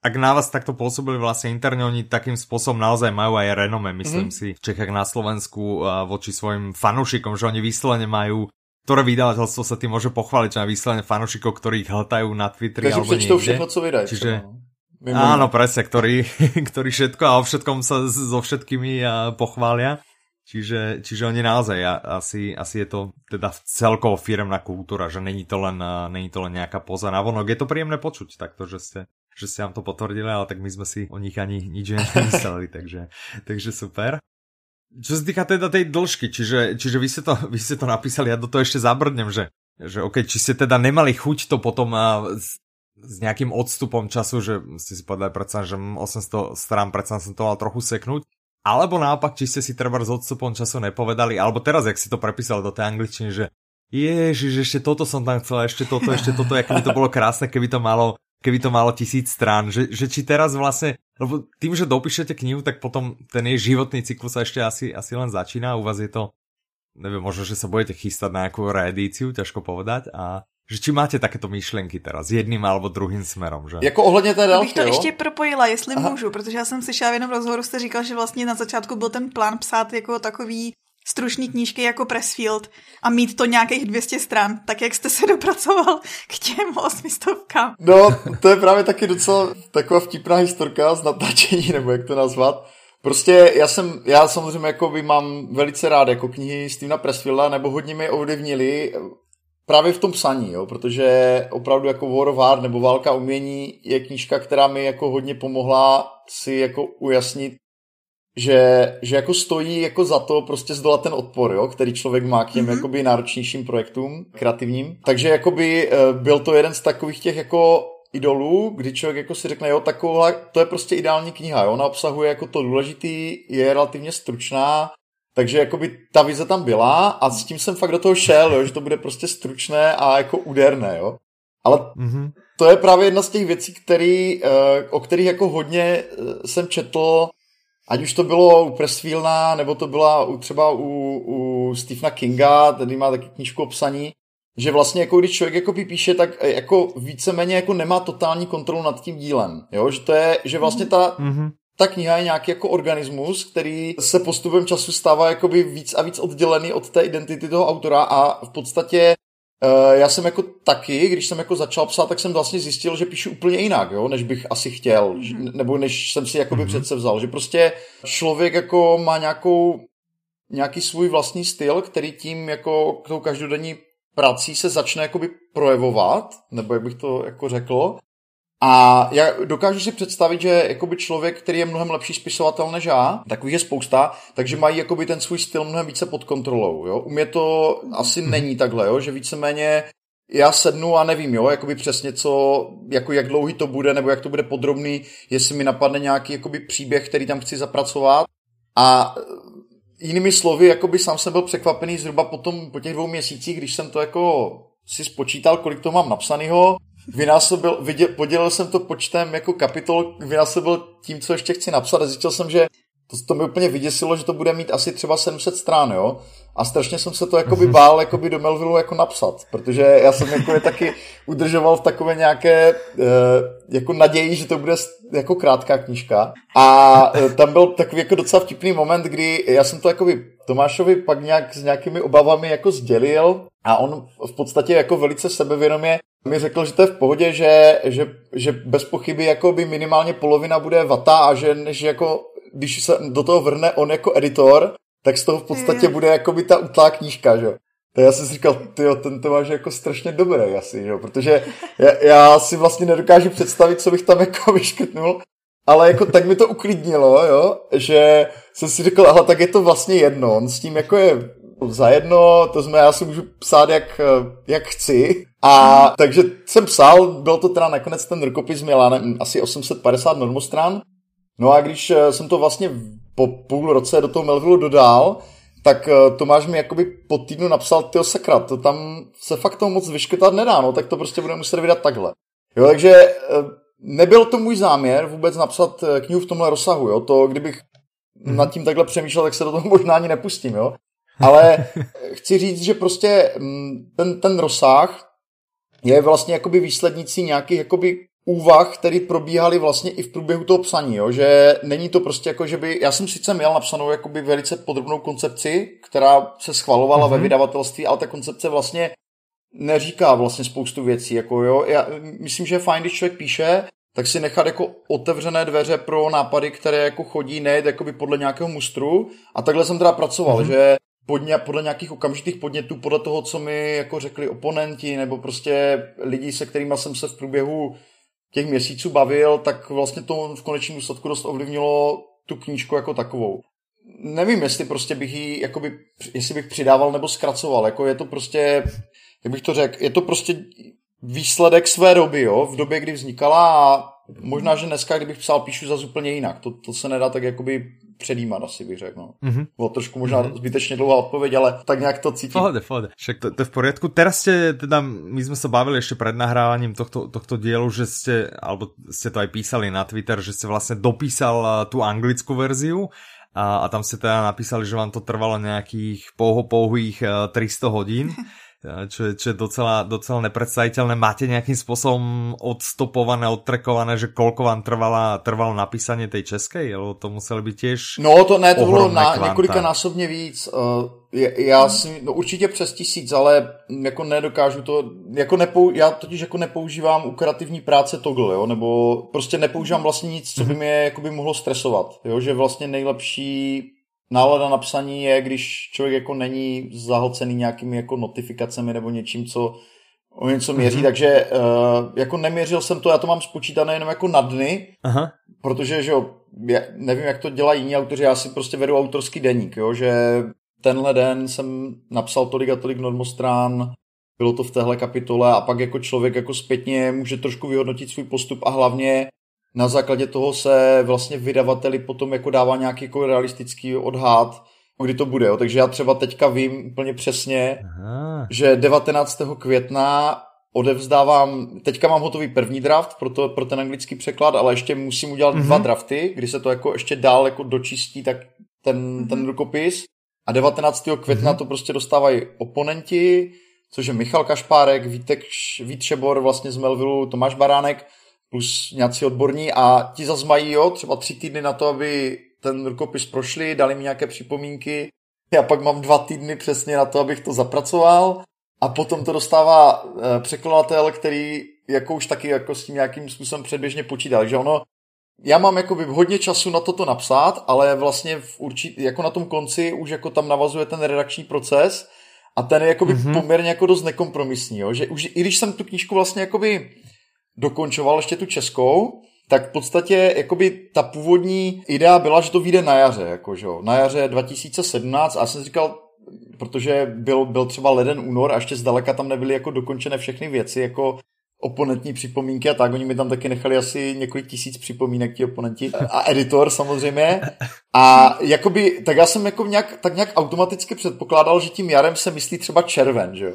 ak na vás takto pôsobili vlastne interne, oni takým spôsobom naozaj majú aj renome, myslím mm-hmm. si, v Čechách na Slovensku a voči svojim fanúšikom, že oni vyslovene majú ktoré vydavateľstvo sa tým môže pochváliť, že má vyslovene fanúšikov, ktorí ich hltajú na Twitteri Takže alebo niekde. všechno, co vydajú. Čiže, Mimo áno, presne, ktorí, *laughs* ktorí všetko a o všetkom sa so všetkými pochvália. Čiže, čiže oni naozaj, asi, asi je to teda celkovo firemná kultúra, že není to len, není to len nejaká poza na vonok. Je to príjemné počuť takto, že ste, že ste nám to potvrdili, ale tak my sme si o nich ani nič *laughs* nemysleli, takže, takže super. Čo sa týka teda tej dĺžky, čiže, čiže vy, ste to, vy ste to napísali, ja do toho ešte zabrdnem, že, že OK, či ste teda nemali chuť to potom s, s nejakým odstupom času, že ste si povedali predsa, že 800 strán predsa som to mal trochu seknúť, alebo naopak, či ste si treba s odstupom času nepovedali, alebo teraz, jak si to prepísal do tej angličtiny, že ježiš, ešte toto som tam chcel, ešte toto, ešte toto, aké by to bolo krásne, keby to malo, keby to malo tisíc strán, že, že či teraz vlastne, lebo tým, že dopíšete knihu, tak potom ten jej životný cyklus sa ešte asi, asi len začína, u vás je to, neviem, možno, že sa budete chystať na nejakú reedíciu, ťažko povedať, a že či máte takéto myšlenky teraz, jedným alebo druhým smerom, že? Jako ohledně té délky, Bych to jo? ještě propojila, jestli Aha. můžu, protože já jsem slyšela v jednom rozhovoru, jste říkal, že vlastně na začátku byl ten plán psát jako takový stručný knížky jako Pressfield a mít to nějakých 200 stran, tak jak jste se dopracoval k těm osmistovkám? No, to je právě taky docela taková vtipná historka z natáčení, nebo jak to nazvat. Prostě já jsem, já samozřejmě jako by mám velice rád jako knihy Stevena Pressfielda, nebo hodně mi ovlivnili právě v tom psaní, jo, protože opravdu jako War of Art nebo Válka umění je knížka, která mi jako hodně pomohla si jako ujasnit, že, že jako stojí jako za to prostě zdolat ten odpor, jo, který člověk má k těm mm-hmm. jakoby náročnějším projektům, kreativním. Takže jakoby eh, byl to jeden z takových těch jako idolů, kdy člověk jako si řekne, jo, taková, to je prostě ideální kniha, jo, ona obsahuje jako to důležitý, je relativně stručná, takže jakoby ta vize tam byla a s tím jsem fakt do toho šel, jo, že to bude prostě stručné a jako úderné, jo. Ale mm-hmm. to je právě jedna z těch věcí, který, eh, o kterých jako hodně eh, jsem četl, ať už to bylo u Pressfielda, nebo to byla u, třeba u, u Stephena Kinga, který má taky knížku o psaní, že vlastně jako když člověk jako píše, tak eh, jako víceméně jako nemá totální kontrolu nad tím dílem, jo, že to je, že vlastně ta, mm-hmm ta kniha je nějaký jako organismus, který se postupem času stává jakoby víc a víc oddělený od té identity toho autora a v podstatě uh, já jsem jako taky, když jsem jako začal psát, tak jsem vlastně zjistil, že píšu úplně jinak, jo, než bych asi chtěl, mm-hmm. nebo než jsem si jakoby mm-hmm. přece vzal, že prostě člověk jako má nějakou nějaký svůj vlastní styl, který tím jako tou každodenní prací se začne jakoby projevovat, nebo jak bych to jako řekl. A já dokážu si představit, že jakoby člověk, který je mnohem lepší spisovatel než já, takových je spousta, takže mají jakoby ten svůj styl mnohem více pod kontrolou. Jo? U mě to asi mhm. není takhle, jo? že víceméně já sednu a nevím, jo, jakoby přesně co, jako jak dlouhý to bude, nebo jak to bude podrobný, jestli mi napadne nějaký jakoby příběh, který tam chci zapracovat. A jinými slovy, jakoby sám jsem byl překvapený zhruba potom, po těch dvou měsících, když jsem to jako si spočítal, kolik to mám napsaného, vynásobil, viděl, podělil jsem to počtem jako kapitol, vynásobil tím, co ještě chci napsat a zjistil jsem, že to, to mi úplně vyděsilo, že to bude mít asi třeba 700 strán, jo. A strašně jsem se to jakoby bál jakoby do Melvillu jako napsat, protože já jsem jako je taky udržoval v takové nějaké uh, jako naději, že to bude jako krátká knížka. A uh, tam byl takový jako docela vtipný moment, kdy já jsem to jakoby Tomášovi pak nějak s nějakými obavami jako sdělil a on v podstatě jako velice sebevědomě mi řekl, že to je v pohodě, že, že, že bez pochyby jako by minimálně polovina bude vata a že, že jako když se do toho vrne on jako editor, tak z toho v podstatě bude jako by ta utlá knížka, že to já jsem si říkal, tyjo, ten to máš jako strašně dobré asi, jo, protože já, já, si vlastně nedokážu představit, co bych tam jako *laughs* vyškrtnul, ale jako tak mi to uklidnilo, jo, že jsem si řekl, ale tak je to vlastně jedno, on s tím jako je zajedno, to znamená, já si můžu psát, jak, jak chci. A takže jsem psal, byl to teda nakonec ten rukopis Milanem, asi 850 normostran. No a když eh, jsem to vlastně po půl roce do toho Melvillu dodal, tak eh, Tomáš mi jakoby po týdnu napsal, tyho sakra, to tam se fakt toho moc vyškrtat nedá, no, tak to prostě budeme muset vydat takhle. Jo, takže eh, nebyl to můj záměr vůbec napsat knihu v tomhle rozsahu, jo, to kdybych mm-hmm. nad tím takhle přemýšlel, tak se do toho možná ani nepustím, jo. Ale chci říct, že prostě mm, ten, ten rozsah je vlastně jakoby výslednicí nějakých jakoby úvah, které probíhaly vlastně i v průběhu toho psaní, jo? že není to prostě jako, že by, já jsem sice měl napsanou jakoby velice podrobnou koncepci, která se schvalovala mm-hmm. ve mhm. vydavatelství, ale ta koncepce vlastně neříká vlastně spoustu věcí, jako jo, já myslím, že je fajn, když člověk píše, tak si nechat jako otevřené dveře pro nápady, které jako chodí, nejet jakoby podle nějakého mustru a takhle jsem teda pracoval, mm-hmm. že podně, podle nějakých okamžitých podnětů, podle toho, co mi jako řekli oponenti, nebo prostě lidi, se kterými jsem se v průběhu těch měsíců bavil, tak vlastně to v konečném důsledku dost ovlivnilo tu knížku jako takovou. Nevím, jestli prostě bych ji, jakoby, jestli bych přidával nebo zkracoval, jako je to prostě, jak bych to řekl, je to prostě výsledek své doby, jo, v době, kdy vznikala a možná, že dneska, kdybych psal, píšu za úplně jinak. To, to se nedá tak jakoby předjímat, asi bych řekl. No. Mm-hmm. Bylo trošku možná mm-hmm. zbytečně dlouhá odpověď, ale tak nějak to cítím. Pohode, pohode. Však to, to je v poriadku. Teraz ste, teda, my jsme se bavili ještě před nahrávaním tohto, tohto dielu, že jste, alebo jste to aj písali na Twitter, že jste vlastně dopísal eh, tu anglickou verziu a, a tam ste teda napísali, že vám to trvalo nějakých pouho pouhých 300 eh, hodín. *laughs* čo je, čo je docela, docela nepredstaviteľné. Máte nejakým spôsobom odstopované, odtrekované, že koľko vám trvala, trvalo napísanie tej českej? Lebo to museli byť tiež No to ne, to bylo na, několika násobně víc. Uh, já si, no určitě přes tisíc, ale jako nedokážu to, jako nepou, já totiž jako nepoužívám u kreativní práce toggle, jo, nebo prostě nepoužívám vlastně nic, co by mhm. mě jakoby mohlo stresovat, jo, že vlastně nejlepší nálada na psaní je, když člověk jako není zahlcený nějakými jako notifikacemi nebo něčím, co o něco měří, mm-hmm. takže uh, jako neměřil jsem to, já to mám spočítané jenom jako na dny, Aha. protože, že jo, já nevím, jak to dělají jiní autoři, já si prostě vedu autorský deník, jo, že tenhle den jsem napsal tolik a tolik normostrán, bylo to v téhle kapitole a pak jako člověk jako zpětně může trošku vyhodnotit svůj postup a hlavně na základě toho se vlastně vydavateli potom jako dává nějaký jako realistický odhad, kdy to bude. Jo. Takže já třeba teďka vím úplně přesně, Aha. že 19. května odevzdávám, teďka mám hotový první draft pro, to, pro ten anglický překlad, ale ještě musím udělat mm-hmm. dva drafty, kdy se to jako ještě dál jako dočistí tak ten, mm-hmm. ten rukopis. A 19. května mm-hmm. to prostě dostávají oponenti, což je Michal Kašpárek, Vítek, Vít Šebor vlastně z Melvilu, Tomáš Baránek, plus nějací odborní a ti zase mají jo, třeba tři týdny na to, aby ten rukopis prošli, dali mi nějaké připomínky. Já pak mám dva týdny přesně na to, abych to zapracoval a potom to dostává e, překladatel, který jako už taky jako s tím nějakým způsobem předběžně počítá. Takže ono, já mám jako hodně času na toto napsat, ale vlastně v určit, jako na tom konci už jako tam navazuje ten redakční proces a ten je jakoby mm-hmm. poměrně jako dost nekompromisní, jo? že už i když jsem tu knížku vlastně jakoby dokončoval ještě tu českou, tak v podstatě jakoby ta původní idea byla, že to vyjde na jaře, jako, že jo, na jaře 2017 a já jsem říkal, protože byl, byl třeba leden, únor a ještě zdaleka tam nebyly jako dokončené všechny věci, jako oponentní připomínky a tak, oni mi tam taky nechali asi několik tisíc připomínek, ti oponenti a editor samozřejmě. A jakoby, tak já jsem jako nějak, tak nějak automaticky předpokládal, že tím jarem se myslí třeba červen, že jo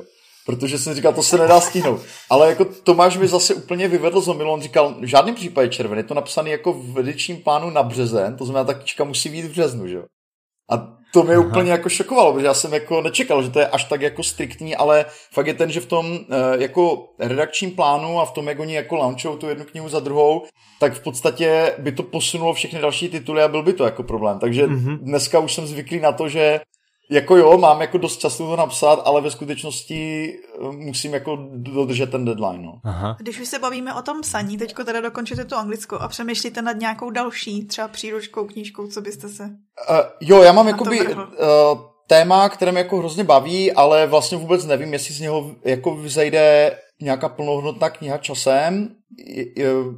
protože jsem říkal, to se nedá stihnout. Ale jako Tomáš mi zase úplně vyvedl z omilu, on říkal, v žádném případě červen, je to napsané jako v edičním plánu na březen, to znamená, ta knížka musí být v březnu, že jo. A to mě Aha. úplně jako šokovalo, protože já jsem jako nečekal, že to je až tak jako striktní, ale fakt je ten, že v tom eh, jako redakčním plánu a v tom, jak oni jako launchou tu jednu knihu za druhou, tak v podstatě by to posunulo všechny další tituly a byl by to jako problém. Takže mm-hmm. dneska už jsem zvyklý na to, že jako jo, mám jako dost času to napsat, ale ve skutečnosti eh, musím jako dodržet ten deadline. No. Aha. Když už se bavíme o tom psaní, teďko teda dokončíte tu anglickou a přemýšlíte nad nějakou další, třeba příručkou, knížkou, co byste se... Uh, jo, já mám jakoby uh, téma, které mě jako hrozně baví, ale vlastně vůbec nevím, jestli z něho jako vzejde nějaká plnohodnotná kniha časem.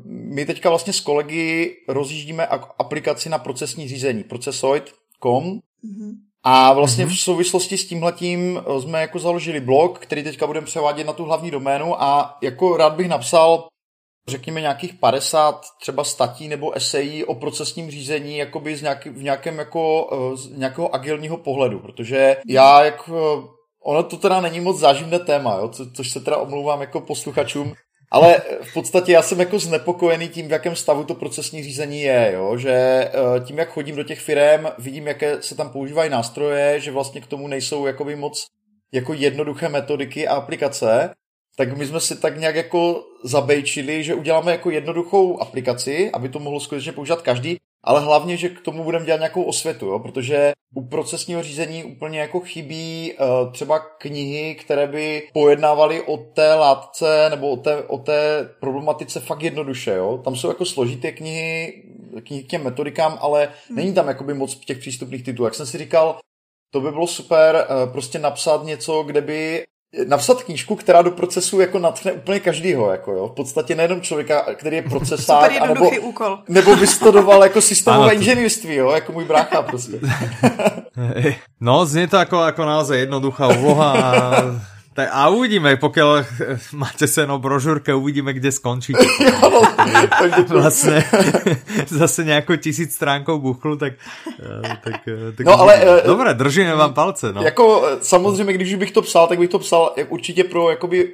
My teďka vlastně s kolegy rozjíždíme aplikaci na procesní řízení, procesoid.com, mm-hmm a vlastně mm-hmm. v souvislosti s tímhletím eh, jsme jako založili blog, který teďka budeme převádět na tu hlavní doménu a jako rád bych napsal řekněme nějakých 50 třeba statí nebo esejí o procesním řízení jakoby z nějaký, v nějakém jako eh, z nějakého agilního pohledu, protože já jak eh, ono to teda není moc záživné téma, jo, co, což se teda omlouvám jako posluchačům, ale v podstatě já jsem jako znepokojený tím, v jakém stavu to procesní řízení je, jo? že eh, tím, jak chodím do těch firm, vidím, jaké se tam používají nástroje, že vlastně k tomu nejsou jakoby moc jako jednoduché metodiky a aplikace tak my jsme si tak nějak jako zabejčili, že uděláme jako jednoduchou aplikaci, aby to mohlo skutečně používat každý, ale hlavně, že k tomu budeme dělat nějakou osvětu, jo? protože u procesního řízení úplně jako chybí uh, třeba knihy, které by pojednávaly o té látce nebo o té, o té problematice fakt jednoduše. Jo? Tam jsou jako složité knihy, knihy k těm metodikám, ale hmm. není tam jakoby moc těch přístupných titulů. Jak jsem si říkal, to by bylo super uh, prostě napsat něco, kde by napsat knížku, která do procesu jako natchne úplně každýho, jako jo. V podstatě nejenom člověka, který je procesák, nebo, úkol. *laughs* nebo vystudoval jako systémové inženýrství, jo, jako můj brácha prostě. *laughs* no, zní to jako, jako naozaj jednoduchá úloha a tak a uvidíme, pokud máte o brožurke, uvidíme, kde skončíte. *laughs* vlastně *laughs* zase nějakou tisíc stránkou buchlu, tak, eh, tak, eh, tak no, ale, eh, Dobré, držíme vám palce. No. Jako samozřejmě, když bych to psal, tak bych to psal určitě pro jakoby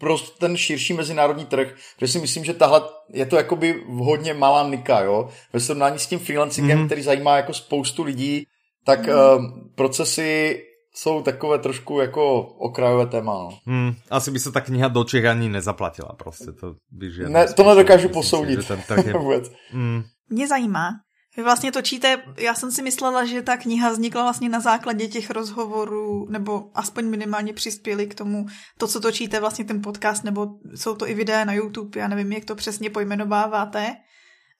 pro ten širší mezinárodní trh, protože si myslím, že tahle je to jakoby hodně malá nika, jo, ve srovnání s tím freelancingem, mm-hmm. který zajímá jako spoustu lidí, tak mm-hmm. uh, procesy jsou takové trošku jako okrajové téma. No. Hmm, asi by se ta kniha do Čech ani nezaplatila prostě. To, by ne, to nedokážu posoudit. Si, ten je... *laughs* hmm. Mě zajímá, vy vlastně točíte, já jsem si myslela, že ta kniha vznikla vlastně na základě těch rozhovorů, nebo aspoň minimálně přispěli k tomu, to, co točíte, vlastně ten podcast, nebo jsou to i videa na YouTube, já nevím, jak to přesně pojmenováváte.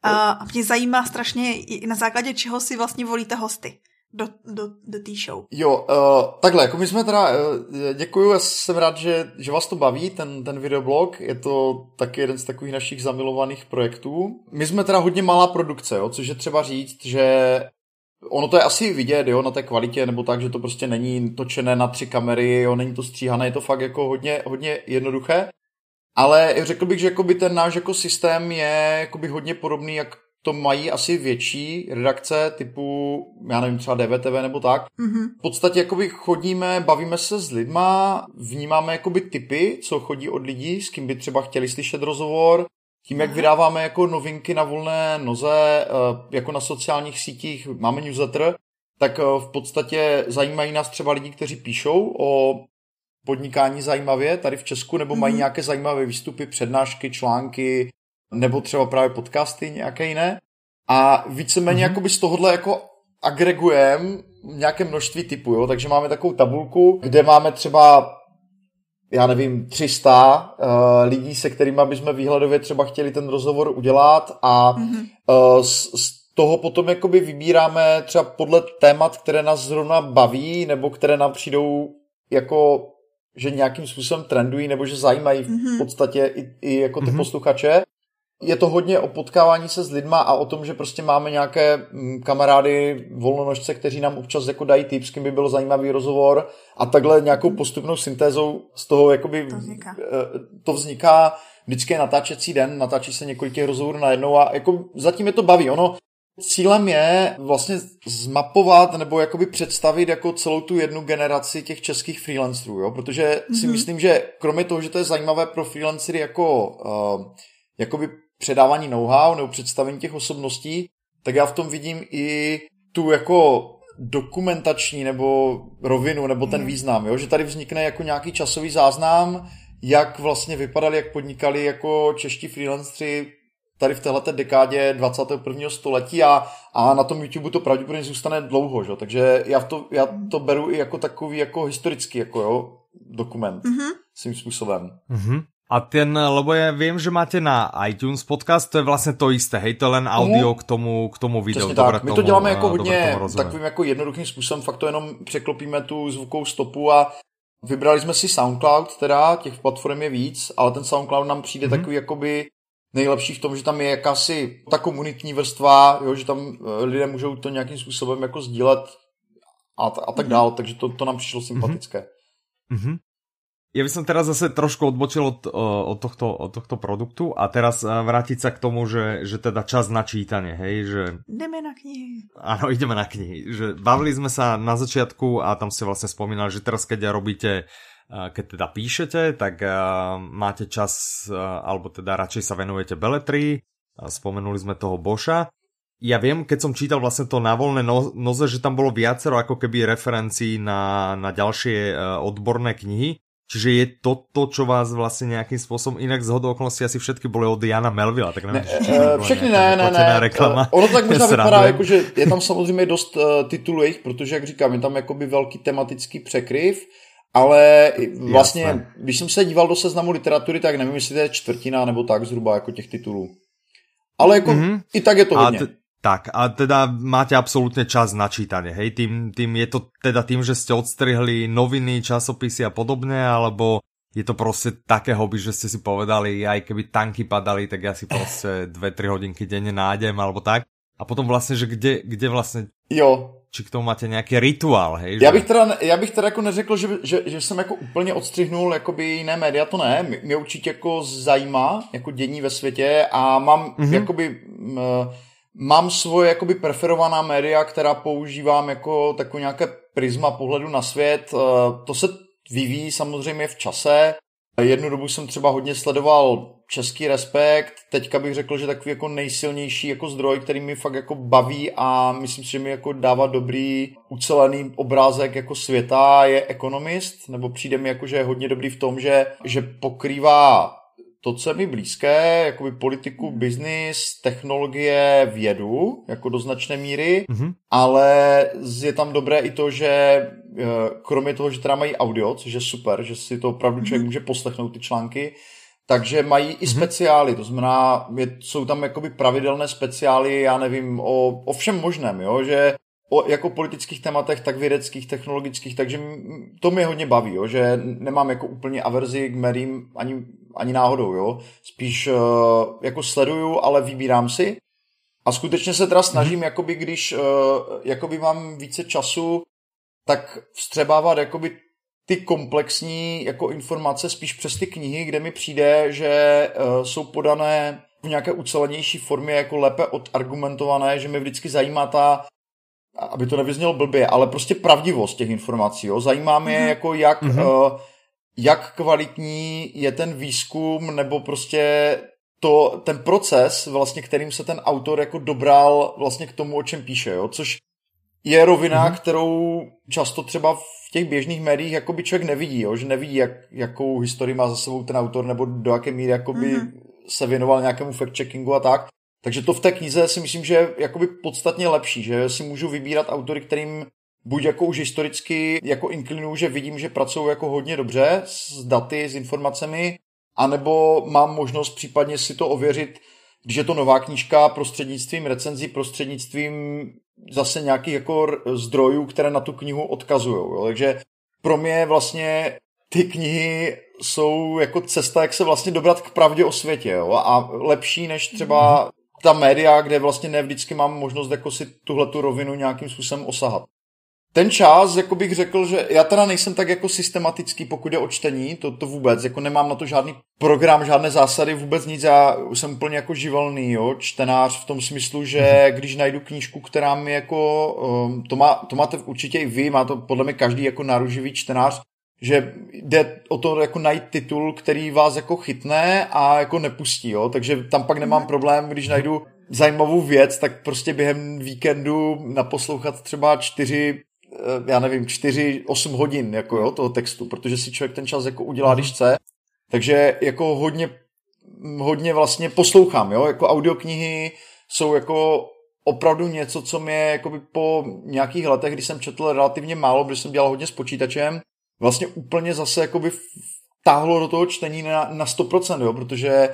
A, a mě zajímá strašně, na základě čeho si vlastně volíte hosty do, do, do té show. Jo, uh, takhle, jako my jsme teda, uh, děkuju, já jsem rád, že, že vás to baví, ten, ten videoblog, je to taky jeden z takových našich zamilovaných projektů. My jsme teda hodně malá produkce, jo, což je třeba říct, že Ono to je asi vidět, jo, na té kvalitě, nebo tak, že to prostě není točené na tři kamery, jo, není to stříhané, je to fakt jako hodně, hodně jednoduché. Ale řekl bych, že jakoby ten náš jako systém je jakoby hodně podobný, jak to mají asi větší redakce typu, já nevím, třeba DVTV nebo tak. Mm-hmm. V podstatě jakoby chodíme, bavíme se s lidma, vnímáme jakoby typy, co chodí od lidí, s kým by třeba chtěli slyšet rozhovor, tím, jak vydáváme jako novinky na volné noze, eh, jako na sociálních sítích, máme newsletter, tak eh, v podstatě zajímají nás třeba lidi, kteří píšou o podnikání zajímavě tady v Česku, nebo mají mm-hmm. nějaké zajímavé výstupy, přednášky, články, nebo třeba právě podcasty nějaké jiné. A víceméně mm-hmm. jakoby z tohohle jako agregujeme nějaké množství typů, jo? takže máme takovou tabulku, kde máme třeba já nevím, 300 uh, eh, lidí, se kterými bychom výhledově třeba chtěli ten rozhovor udělat a mm-hmm. uh, z, z toho potom jakoby vybíráme třeba podle témat, které nás zrovna baví, nebo které nám přijdou jako, že nějakým způsobem trendují, nebo že zajímají v mm-hmm. podstatě i, i jako ty mm-hmm. posluchače je to hodně o potkávání se s lidma a o tom, že prostě máme nějaké mm, kamarády volnonožce, kteří nám občas jako dají tip, s kým by byl zajímavý rozhovor a takhle nějakou postupnou syntézou z toho jakoby to vzniká. Eh, to vzniká vždycky je natáčecí den, natáčí se několik těch rozhovorů najednou a jako zatím je to baví. Ono Cílem je vlastně zmapovat nebo jakoby představit jako celou tu jednu generaci těch českých freelancerů, jo? protože mm-hmm. si mhm. myslím, že kromě toho, že to je zajímavé pro freelancery jako uh, jakoby předávání know-how nebo představení těch osobností, tak já v tom vidím i tu jako dokumentační nebo rovinu nebo ten hmm. význam, jo? že tady vznikne jako nějaký časový záznam, jak vlastně vypadali, jak podnikali jako čeští freelanceri tady v této dekádě 21. století a, a na tom YouTube to pravděpodobně zůstane dlouho, že? takže já to, já to beru i jako takový jako historický jako, jo, dokument mm-hmm. svým způsobem. Mm-hmm. A ten, lebo ja viem, že máte na iTunes podcast, to je vlastně to isté, hej, to je len audio k tomu, k tomu videu. Přesně tak, my to děláme jako hodně takovým jako jednoduchým způsobem, fakt to jenom překlopíme tu zvukovou stopu a vybrali jsme si SoundCloud, teda těch platform je víc, ale ten SoundCloud nám přijde mm-hmm. takový jakoby nejlepší v tom, že tam je jakási ta komunitní vrstva, jo, že tam eh, lidé můžou to nějakým způsobem jako sdílet a, a tak mm-hmm. dál, takže to, to nám přišlo sympatické. Mm-hmm ja by som teraz zase trošku odbočil od, od, tohto, od tohto produktu a teraz vrátiť sa k tomu, že, že teda čas na čítanie, hej, že... Ideme na knihy. Áno, *laughs* ideme na knihy. Že bavili sme sa na začiatku a tam ste vlastne spomínali, že teraz keď robíte keď teda píšete, tak máte čas, alebo teda radšej sa venujete beletrii, spomenuli sme toho Boša. Ja viem, keď som čítal vlastne to na voľné no, noze, že tam bolo viacero ako keby referencií na, na ďalšie odborné knihy, Čiže je to to, čo vás vlastně nějakým způsobem, jinak z hodou okolností asi všetky byly od Jana Melvilla, tak nevím, ne, uh, všechny ne, ne, ne, reklama. ono tak možná vypadá, jako, že je tam samozřejmě dost uh, titulů jich, protože, jak říkám, je tam jakoby velký tematický překryv, ale vlastně, Jasné. když jsem se díval do seznamu literatury, tak nevím, jestli to je čtvrtina nebo tak zhruba jako těch titulů. Ale jako mm-hmm. i tak je to hodně. A tak a teda máte absolútne čas na čítanie, hej? Tým, tým je to teda tým, že ste odstrihli noviny, časopisy a podobné, alebo je to prostě také hobby, že ste si povedali, aj keby tanky padali, tak ja si *laughs* prostě dve, tři hodinky denne nájdem, alebo tak. A potom vlastně, že kde, kde vlastně... Jo. Či k tomu máte nějaký rituál, hej? Já bych teda, já bych teda jako neřekl, že, že, že jsem jako úplně odstřihnul jakoby jiné média, to ne. Mě, mě určitě jako zajímá jako dění ve světě a mám mm-hmm. jakoby... Uh, Mám svoje jakoby preferovaná média, která používám jako takové nějaké prisma pohledu na svět. Eh, to se vyvíjí samozřejmě v čase. Jednu dobu jsem třeba hodně sledoval Český respekt, teďka bych řekl, že takový jako nejsilnější jako zdroj, který mi fakt jako baví a myslím si, že mi jako dává dobrý ucelený obrázek jako světa je Economist, nebo přijde mi jako, že je hodně dobrý v tom, že, že pokrývá to, co je mi blízké, jakoby politiku, biznis, technologie, vědu, jako do značné míry, mm-hmm. ale je tam dobré i to, že eh, kromě toho, že teda mají audio, což je super, že si to opravdu člověk mm-hmm. může poslechnout ty články, takže mají i mm-hmm. speciály, to znamená, je, jsou tam jakoby pravidelné speciály, já nevím, o, o všem možném, jo, že o jako politických tématech, tak vědeckých, technologických, takže to mě hodně baví, jo, že nemám jako úplně averzi k médiím ani ani náhodou, jo. Spíš uh, jako sleduju, ale vybírám si. A skutečně se teda snažím, mm-hmm. jakoby když uh, jakoby mám více času, tak vstřebávat jakoby ty komplexní jako informace spíš přes ty knihy, kde mi přijde, že uh, jsou podané v nějaké ucelenější formě, jako lépe odargumentované, že mi vždycky zajímá ta, aby to nevyznělo blbě, ale prostě pravdivost těch informací. Jo. Zajímá mě, mm-hmm. jako jak mm-hmm. uh, jak kvalitní je ten výzkum nebo prostě to, ten proces, vlastně, kterým se ten autor jako dobral vlastně k tomu, o čem píše, jo? což je rovina, mm-hmm. kterou často třeba v těch běžných médiích jakoby člověk nevidí, jo? že nevidí, jak, jakou historii má za sebou ten autor nebo do jaké míry jakoby mm-hmm. se věnoval nějakému fact-checkingu a tak. Takže to v té knize si myslím, že je jakoby podstatně lepší, že si můžu vybírat autory, kterým buď jako už historicky jako inklinuju, že vidím, že pracují jako hodně dobře s daty, s informacemi, anebo mám možnost případně si to ověřit, když je to nová knížka prostřednictvím recenzí, prostřednictvím zase nějakých jako zdrojů, které na tu knihu odkazují. Takže pro mě vlastně ty knihy jsou jako cesta, jak se vlastně dobrat k pravdě o světě. Jo? A lepší než třeba ta média, kde vlastně ne vždycky mám možnost jako si tuhle tu rovinu nějakým způsobem osahat ten čas, jako bych řekl, že já teda nejsem tak jako systematický, pokud je o čtení, to, to vůbec, jako nemám na to žádný program, žádné zásady, vůbec nic, já jsem úplně jako živelný, jo, čtenář v tom smyslu, že mhm. když najdu knížku, která mi jako, um, to, má, to máte určitě i vy, má to podle mě každý jako náruživý čtenář, že jde o to jako najít titul, který vás jako chytne a jako nepustí, jo, takže tam pak nemám mhm. problém, když najdu zajímavou věc, tak prostě během víkendu naposlouchat třeba čtyři já nevím, 4-8 hodin jako jo, toho textu, protože si člověk ten čas jako udělá, když chce. Takže jako hodně, hodně vlastně poslouchám, jo, jako audioknihy jsou jako opravdu něco, co mě jakoby po nějakých letech, kdy jsem četl relativně málo, protože jsem dělal hodně s počítačem, vlastně úplně zase jakoby táhlo do toho čtení na, na 100%, jo, protože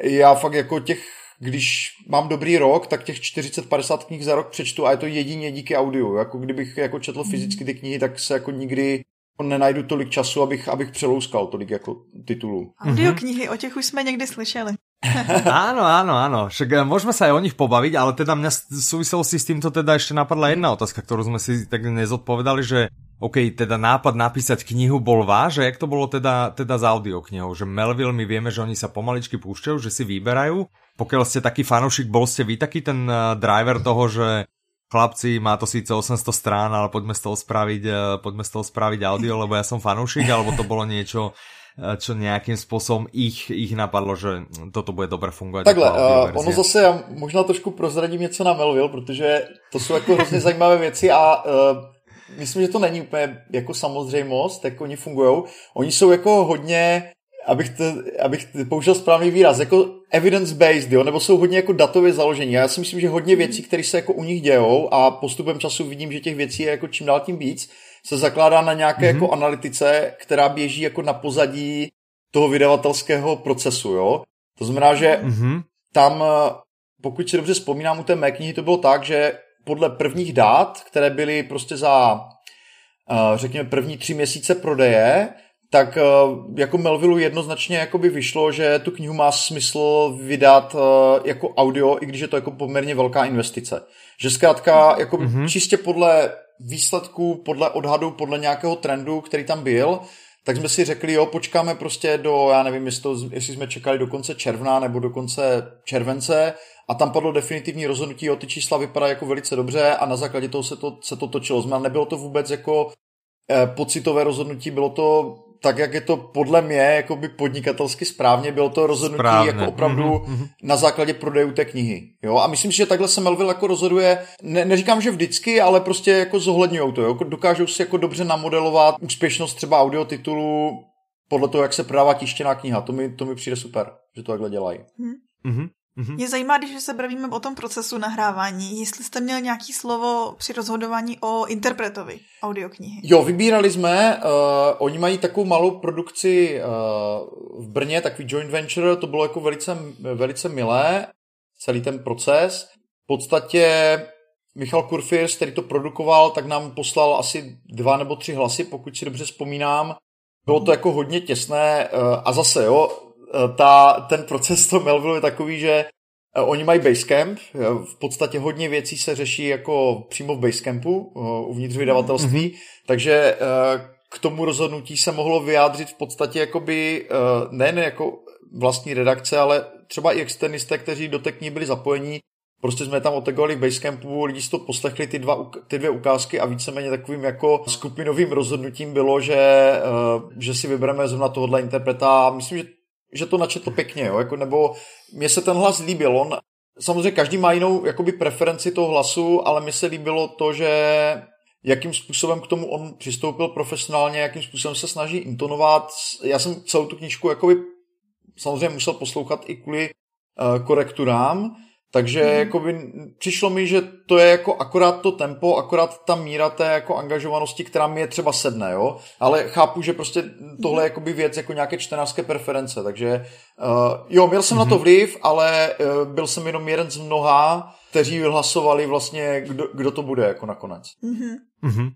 já fakt jako těch když mám dobrý rok, tak těch 40-50 knih za rok přečtu a je to jedině díky audiu. Jako kdybych jako četl mhm. fyzicky ty knihy, tak se jako nikdy nenajdu tolik času, abych, abych přelouskal tolik jako titulů. Audioknihy, o těch už jsme někdy slyšeli. *laughs* áno, áno, áno. Však eh, môžeme sa aj o nich pobaviť, ale teda mňa v súvislosti s týmto teda ešte napadla jedna otázka, ktorú sme si tak nezodpovedali, že OK, teda nápad napísať knihu bol váš, že jak to bolo teda, teda s audioknihou, že Melville my vieme, že oni sa pomaličky púšťajú, že si vyberajú pokiaľ ste taký fanúšik, bol ste vy taký ten uh, driver toho, že chlapci, má to síce 800 strán, ale poďme z toho spraviť, uh, poďme z toho spraviť audio, lebo ja som fanúšik, alebo to bolo niečo, uh, čo nějakým způsobem ich, ich napadlo, že toto bude dobře fungovat. Takhle, uh, ono zase, já možná trošku prozradím něco na Melville, protože to jsou jako hrozně zajímavé věci a uh, myslím, že to není úplně jako samozřejmost, jak oni fungují. Oni jsou jako hodně, abych, to, abych použil správný výraz, jako evidence-based, jo, nebo jsou hodně jako datově založení. Já si myslím, že hodně věcí, které se jako u nich dějou a postupem času vidím, že těch věcí je jako čím dál tím víc, se zakládá na nějaké mm-hmm. jako analytice, která běží jako na pozadí toho vydavatelského procesu, jo. To znamená, že mm-hmm. tam, pokud si dobře vzpomínám, u té mé knihy to bylo tak, že podle prvních dát, které byly prostě za, řekněme, první tři měsíce prodeje, tak jako Melvillu jednoznačně jakoby vyšlo, že tu knihu má smysl vydat jako audio, i když je to jako poměrně velká investice. Že zkrátka jako mm-hmm. čistě podle výsledků, podle odhadu, podle nějakého trendu, který tam byl, tak jsme si řekli, jo, počkáme prostě do, já nevím, jestli, to, jestli jsme čekali do konce června nebo do konce července a tam padlo definitivní rozhodnutí, jo, ty čísla vypadají jako velice dobře a na základě toho se to, se to točilo. Znamená, nebylo to vůbec jako eh, pocitové rozhodnutí, bylo to tak, jak je to podle mě jako by podnikatelsky správně, bylo to rozhodnutí Správne. jako opravdu mm-hmm. na základě prodejů té knihy. Jo? A myslím si, že takhle se Melville jako rozhoduje, ne, neříkám, že vždycky, ale prostě jako zohledňují to. Jo? Dokážou si jako dobře namodelovat úspěšnost třeba audiotitulu podle toho, jak se prodává tištěná kniha. To mi, to mi přijde super, že to takhle dělají. Mm-hmm. Mm-hmm. Mě zajímá, když se bavíme o tom procesu nahrávání, jestli jste měl nějaký slovo při rozhodování o interpretovi audioknihy. Jo, vybírali jsme, uh, oni mají takovou malou produkci uh, v Brně, takový joint venture, to bylo jako velice, velice milé, celý ten proces. V podstatě Michal Kurfirs, který to produkoval, tak nám poslal asi dva nebo tři hlasy, pokud si dobře vzpomínám. Bylo to jako hodně těsné uh, a zase, jo, Eh, ta, ten proces to Melville je takový, že eh, Oni mají Basecamp, eh, v podstatě hodně věcí se řeší jako přímo v Basecampu, uvnitř vydavatelství, mm-hmm. takže k tomu rozhodnutí se mohlo vyjádřit v podstatě jakoby nejen jako vlastní redakce, ale třeba i externisté, kteří do té knihy byli zapojení. Prostě jsme tam otegovali v Basecampu, lidi si to poslechli ty, dva, ty dvě ukázky a víceméně takovým jako skupinovým rozhodnutím bylo, že, že si vybereme zrovna tohohle interpreta. Myslím, že že to načetl pěkně, jo? Jako, nebo mně se ten hlas líbil, on, samozřejmě každý má jinou jakoby preferenci toho hlasu, ale mně se líbilo to, že jakým způsobem k tomu on přistoupil profesionálně, jakým způsobem se snaží intonovat. Já jsem celou tu knížku jakoby samozřejmě musel poslouchat i kvůli uh, korekturám, takže mm. jakoby, přišlo mi, že to je jako akorát to tempo, akorát ta míra té jako angažovanosti, která mi je třeba sedne, jo. Ale chápu, že prostě tohle je jakoby věc jako nějaké čtenářské preference, takže uh, jo, měl jsem mm. na to mhm. vliv, ale uh, byl jsem jenom jeden z mnoha, kteří hlasovali vlastně, kdo, kdo to bude jako nakonec. Mm-hmm. Mm-hmm.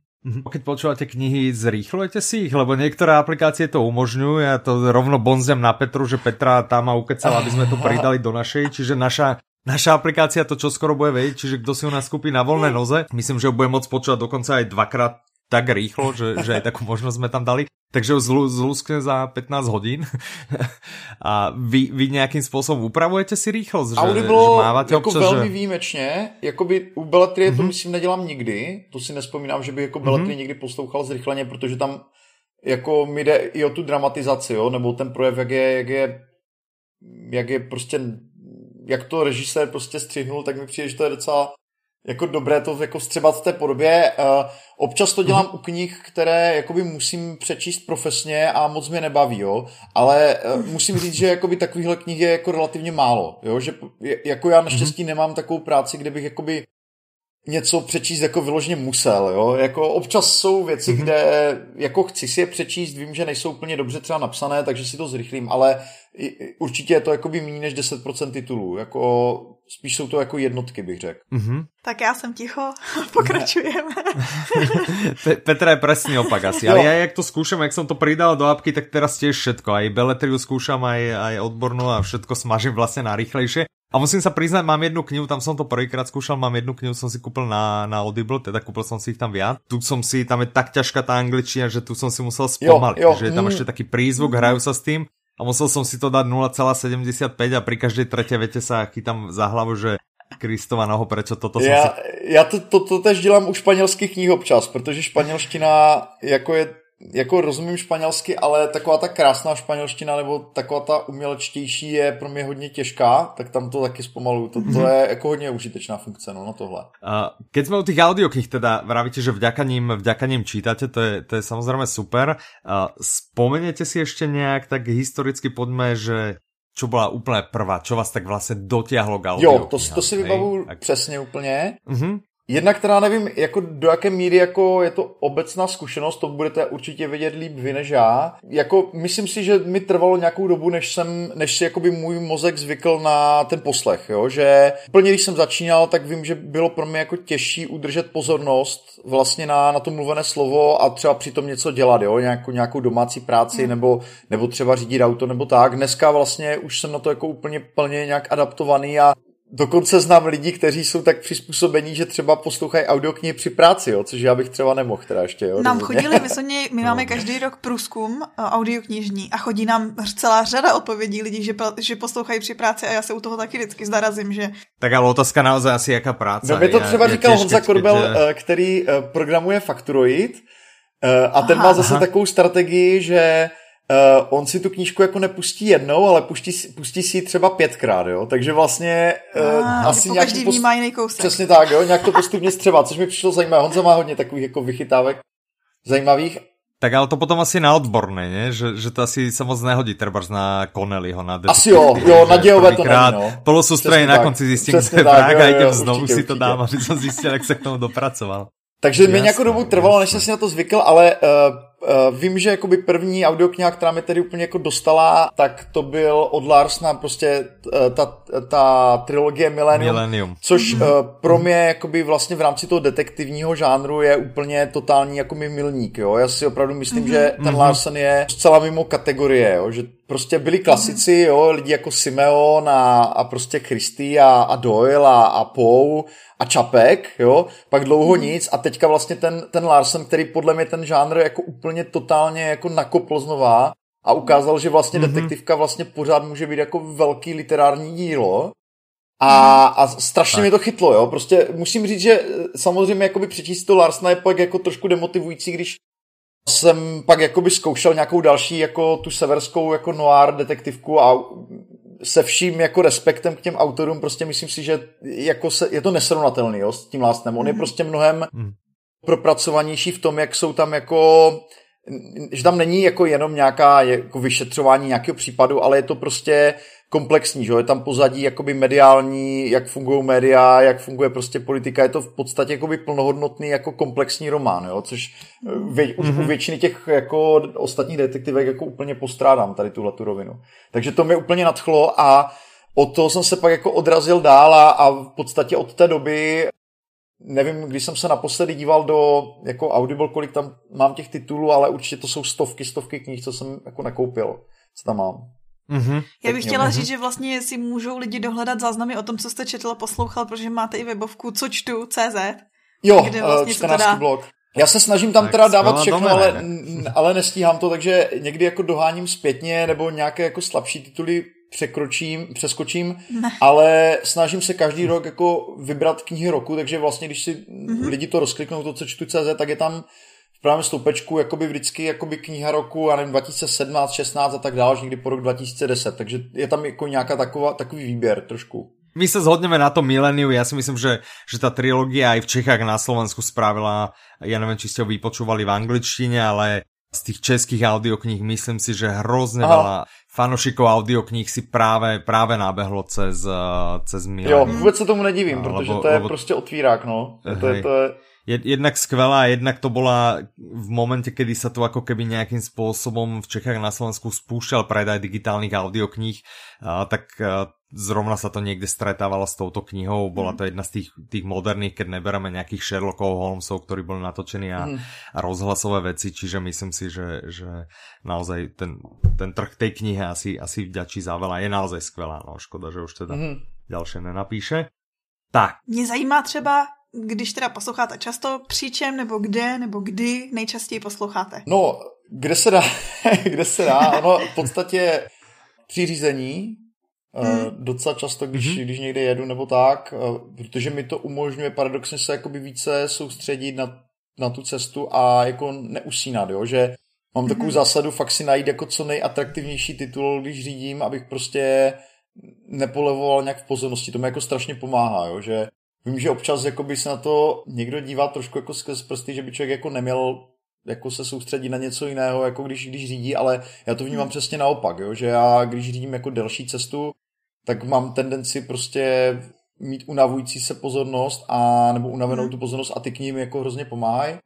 Keď počúvate knihy, zrýchlujete si ich? Lebo niektoré aplikácie to umožňujú. Ja to rovno bonzem na Petru, že Petra tam ma ukecala, aby sme to pridali do našej. Čiže naša Naša aplikácia to čo skoro bude vedieť, čiže kto si u nás kúpi na voľné noze, myslím, že ho bude môcť počúvať dokonca aj dvakrát tak rýchlo, že, že aj takú možnosť sme tam dali. Takže ho zlu, zluskne za 15 hodín. *laughs* A vy, vy nějakým způsobem upravujete si rýchlost? Že, Audible že máváte jako občas, velmi že... výjimečně. Jakoby u Belletrie mm-hmm. to mhm. myslím nedělám nikdy. To si nespomínám, že bych jako Belletrie mm-hmm. někdy poslouchal zrychleně, protože tam jako mi jde i o tu dramatizaci, jo? nebo ten projev, jak je, jak je, jak je prostě jak to režisér prostě střihnul, tak mi přijde, že to je docela jako dobré to jako vstřebat v té podobě. Uh, občas to dělám mm. u knih, které jakoby musím přečíst profesně a moc mě nebaví, jo. Ale uh, musím říct, že jakoby takovýhle knih je jako relativně málo, jo. Že jako já naštěstí mm. nemám takovou práci, kde bych jakoby něco přečíst jako vyloženě musel, jo. Jako občas jsou věci, mm-hmm. kde jako chci si je přečíst, vím, že nejsou úplně dobře třeba napsané, takže si to zrychlím, ale určitě je to jako by méně než 10% titulů, jako spíš jsou to jako jednotky, bych řekl. Mm-hmm. Tak já jsem ticho, *laughs* pokračujeme. *laughs* Petra je presný opak asi, ale já jak to zkouším, jak jsem to pridal do apky, tak teraz tiež všetko, aj beletriu zkouším, aj, aj odbornú a všetko smažím vlastně na rýchlejšie. A musím sa priznať, mám jednu knihu, tam som to prvýkrát skúšal, mám jednu knihu, som si kúpil na, na Audible, teda kúpil som si ich tam viac. Tu som si, tam je tak ťažká tá angličtina, že tu som si musel spomaliť, jo, jo. že je tam mm. ešte taký prízvuk, hrajú sa s tým a musel som si to dať 0,75 a pri každej tretej vete sa chytám za hlavu, že Kristova noho, prečo toto já, si... Já to, to, to tež dělám u španělských knih občas, protože španělština jako je jako rozumím španělsky, ale taková ta krásná španělština nebo taková ta umělečtější je pro mě hodně těžká, tak tam to taky zpomalu. To, to mhm. je jako hodně užitečná funkce no, na tohle. Uh, keď jsme u těch audioknih, teda vravíte, že vďaka ním, vďaka ním čítate, to je, to je samozřejmě super. Uh, si ještě nějak tak historicky podme, že čo byla úplně prvá, čo vás tak vlastně dotiahlo k. Jo, to, to si vybavu tak... přesně úplně. Uh-huh. Jednak teda nevím, jako do jaké míry jako je to obecná zkušenost, to budete určitě vědět líp vy než já. Jako myslím si, že mi trvalo nějakou dobu, než jsem, než si jakoby můj mozek zvykl na ten poslech, jo? že úplně když jsem začínal, tak vím, že bylo pro mě jako těžší udržet pozornost vlastně na, na to mluvené slovo a třeba přitom něco dělat, jo? Nějakou, nějakou domácí práci mm. nebo, nebo třeba řídit auto nebo tak. Dneska vlastně už jsem na to jako úplně plně nějak adaptovaný a Dokonce znám lidi, kteří jsou tak přizpůsobení, že třeba poslouchají audioknihy při práci, jo, což já bych třeba nemohl teda ještě. Jo, nám chodili, my, mě, my máme no. každý rok průzkum eh, audioknižní a chodí nám celá řada odpovědí lidí, že, že poslouchají při práci a já se u toho taky vždycky zarazím, že... Tak ale otázka naozaj asi jaká práce. No mi to třeba je, říkal je Honza Korbel, že... Eh, který eh, programuje Fakturoid a ten aha, má zase aha. takovou strategii, že Uh, on si tu knížku jako nepustí jednou, ale pustí, pustí si ji třeba pětkrát, jo. Takže vlastně uh, ah, asi nějak každý post... jiný kousek. Přesně tak, jo. Nějak to postupně střeba, což mi přišlo zajímavé. Honza má hodně takových jako vychytávek zajímavých. Tak ale to potom asi na odborné, ne? Že, že to asi se moc nehodí třeba na Connellyho, na Asi jo, jo, na dějové to není, no. Na konci zjistím, kde je Praga a idem znovu určitě, si to dám, aby jsem zjistil, jak se k tomu dopracoval. Takže mi nějakou dobu trvalo, než jsem si na to zvykl, ale Uh, vím, že jakoby první audiokniha, která mi tedy úplně jako dostala, tak to byl od Larsna prostě uh, ta, ta trilogie Millennium, Millennium. což uh, pro mě jakoby vlastně v rámci toho detektivního žánru je úplně totální jako mi milník, jo. Já si opravdu myslím, mm-hmm. že ten mm-hmm. Larsen je zcela mimo kategorie, jo, že prostě byli klasici, jo, lidi jako Simeon a, a prostě Christy a, a Doyle a, a Poe a Čapek, jo, pak dlouho mm. nic a teďka vlastně ten, ten Larsen, který podle mě ten žánr jako úplně totálně jako nakopl znova a ukázal, že vlastně mm-hmm. detektivka vlastně pořád může být jako velký literární dílo. A, mhm. a strašně tak. mě to chytlo, jo. Prostě musím říct, že eh, samozřejmě jakoby přečíst to Larsna je pak jako trošku demotivující, když jsem pak jakoby zkoušel nějakou další jako tu severskou jako noir detektivku a se vším jako respektem k těm autorům, prostě myslím si, že jako se, je to nesrovnatelný jo, s tím Lastnem. On je mhm. prostě mnohem mm. propracovanější v tom, jak jsou tam jako že tam není jako jenom nějaká jako vyšetřování nějakého případu, ale je to prostě komplexní, že? je tam pozadí jakoby mediální, jak fungují média, jak funguje prostě politika, je to v podstatě jakoby plnohodnotný jako komplexní román, jo? což eh, vě, už mm-hmm. u většiny těch jako ostatních detektivek jako úplně postrádám tady tuhle tu rovinu. Takže to mě úplně nadchlo a od toho jsem se pak jako odrazil dál a, a v podstatě od té doby nevím, když jsem se naposledy díval do jako Audible, kolik tam mám těch titulů, ale určitě to jsou stovky, stovky knih, co jsem jako nakoupil, co tam mám. Mm-hmm. Já bych chtěla říct, že vlastně si můžou lidi dohledat záznamy o tom, co jste četl a poslouchal, protože máte i webovku co čtu CZ. Jo, kde vlastně 14. blog. Já se snažím tam tak teda dávat všechno, ale, ale nestíhám to, takže někdy jako doháním zpětně nebo nějaké jako slabší tituly překročím, přeskočím, ne. ale snažím se každý rok jako vybrat knihy roku, takže vlastně když si mm-hmm. lidi to rozkliknou, to co čtu CZ, tak je tam v právě stoupečku jakoby vždycky jakoby kniha roku, a nevím, 2017, 16 a tak dále, někdy po rok 2010, takže je tam jako nějaká taková, takový výběr trošku. My se zhodneme na to mileniu, já si myslím, že, že ta trilogie i v Čechách na Slovensku spravila, ja nevím, či ste ho vypočúvali v angličtině, ale z tých českých audiokníh myslím si, že hrozně veľa fanošikov audiokníh si právě, právě nabehlo cez, cez Millennium. Jo, vůbec se tomu nedivím, protože lebo, to je lebo... prostě otvírák, no. To, je, to je, jednak skvelá, jednak to bola v momente, kedy sa to ako keby nejakým spôsobom v Čechách na Slovensku spúšťal predaj digitálnych audiokníh, tak zrovna sa to niekde stretávalo s touto knihou. Bola to jedna z tých, tých moderných, keď nebereme nejakých Sherlockov, Holmesov, ktorí boli natočení a, mm. a rozhlasové veci, čiže myslím si, že, že naozaj ten, ten trh tej knihy asi, asi vďačí za veľa. Je naozaj skvelá, no škoda, že už teda mm. ďalšie nenapíše. Tak. Mě zajímá třeba, když teda posloucháte často, při čem nebo kde nebo kdy nejčastěji posloucháte? No, kde se dá, *laughs* kde se dá, ono v podstatě při řízení, Hmm. Docela často, když, hmm. když někde jedu nebo tak, eh, protože mi to umožňuje paradoxně se jakoby více soustředit na, na tu cestu a jako neusínat, jo? že Mám takovou mm-hmm. zásadu fakt si najít jako co nejatraktivnější titul, když řídím, abych prostě nepolevoval nějak v pozornosti. To mi jako strašně pomáhá, jo? že vím, že občas by se na to někdo dívá trošku jako skrz prsty, že by člověk jako neměl jako se soustředit na něco jiného, jako když, když řídí, ale já to vnímám hmm. přesně naopak, jo? že já když řídím jako delší cestu, tak mám tendenci prostě mít unavující se pozornost a nebo unavenou hmm. tu pozornost a ty k ním jako hrozně pomáhají.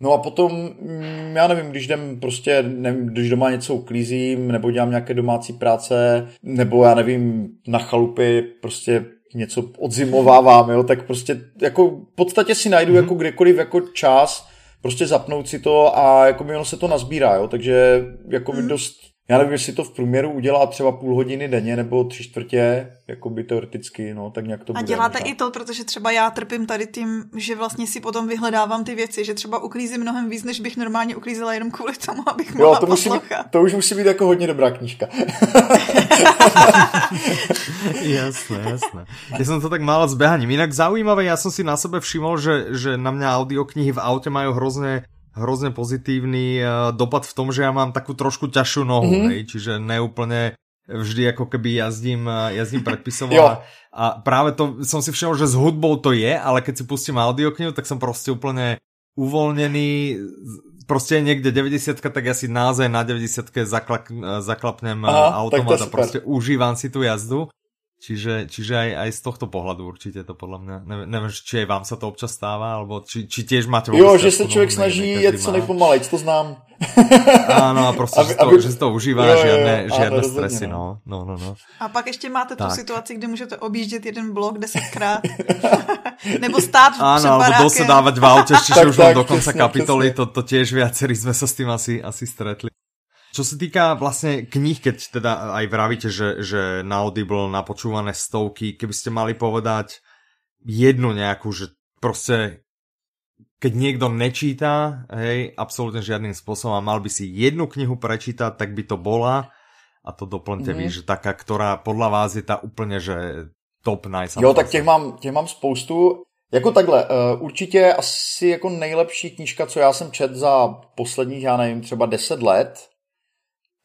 No a potom, mm, já nevím, když jdem prostě, nevím, když doma něco uklízím, nebo dělám nějaké domácí práce, nebo já nevím, na chalupy prostě něco odzimovávám, jo, tak prostě jako v podstatě si najdu mm-hmm. jako kdekoliv jako čas, prostě zapnout si to a jako mi ono se to nazbírá, jo, takže jako mi mm. dost já nevím, jestli to v průměru udělá třeba půl hodiny denně nebo tři čtvrtě, jako by teoreticky, no, tak nějak to bude. A děláte možná. i to, protože třeba já trpím tady tím, že vlastně si potom vyhledávám ty věci, že třeba uklízím mnohem víc, než bych normálně uklízela jenom kvůli tomu, abych mohla jo, to, musí být, to už musí být jako hodně dobrá knížka. *laughs* jasné, jasné. Já jsem to tak málo s Jinak zaujímavé, já jsem si na sebe všiml, že, že na mě audioknihy v autě mají hrozně hrozně pozitívny eh, dopad v tom, že ja mám takú trošku ťažšiu nohu, mm -hmm. hej, čiže neúplne vždy ako keby jazdím, eh, jazdím predpisovo a, a práve to som si všiml, že s hudbou to je, ale keď si pustím audioknihu, tak som prostě úplne uvoľnený, prostě někde 90 tak ja si naozaj na 90 zaklak, eh, zaklapnem Aha, automat a prostě užívam si tu jazdu. Čiže, čiže aj, aj z tohto pohľadu určite to podľa mňa, neviem, neviem či aj vám sa to občas stáva, alebo či, či tiež máte... Jo, že se člověk snaží jet co nejpomalej, to znám. Áno, a prostě, aby, že, to, aby... že si to užívá, jo, žiadne, jo, žiadne áno, stresy, no. no. No, no, A pak ještě máte tak. tu situaci, kdy můžete objíždět jeden blok desetkrát. *laughs* nebo stát Áno, před alebo dosedávať v aute, čiže už tak, do konca kapitoly, to, to tiež viacerí sme sa s tým asi, asi stretli. Čo sa týka vlastne kníh, keď teda aj vravíte, že, že na Audible napočúvané stovky, keby ste mali povedať jednu nejakú, že proste keď niekto nečíta, hej, absolútne žiadnym spôsobom a mal by si jednu knihu prečítať, tak by to bola a to doplňte mm. vy, že taká, ktorá podľa vás je tá úplne, že top nice. Jo, tak těch mám, těch mám spoustu. Jako takhle, uh, určitě asi jako nejlepší knížka, co já jsem čet za posledních, já nevím, třeba 10 let,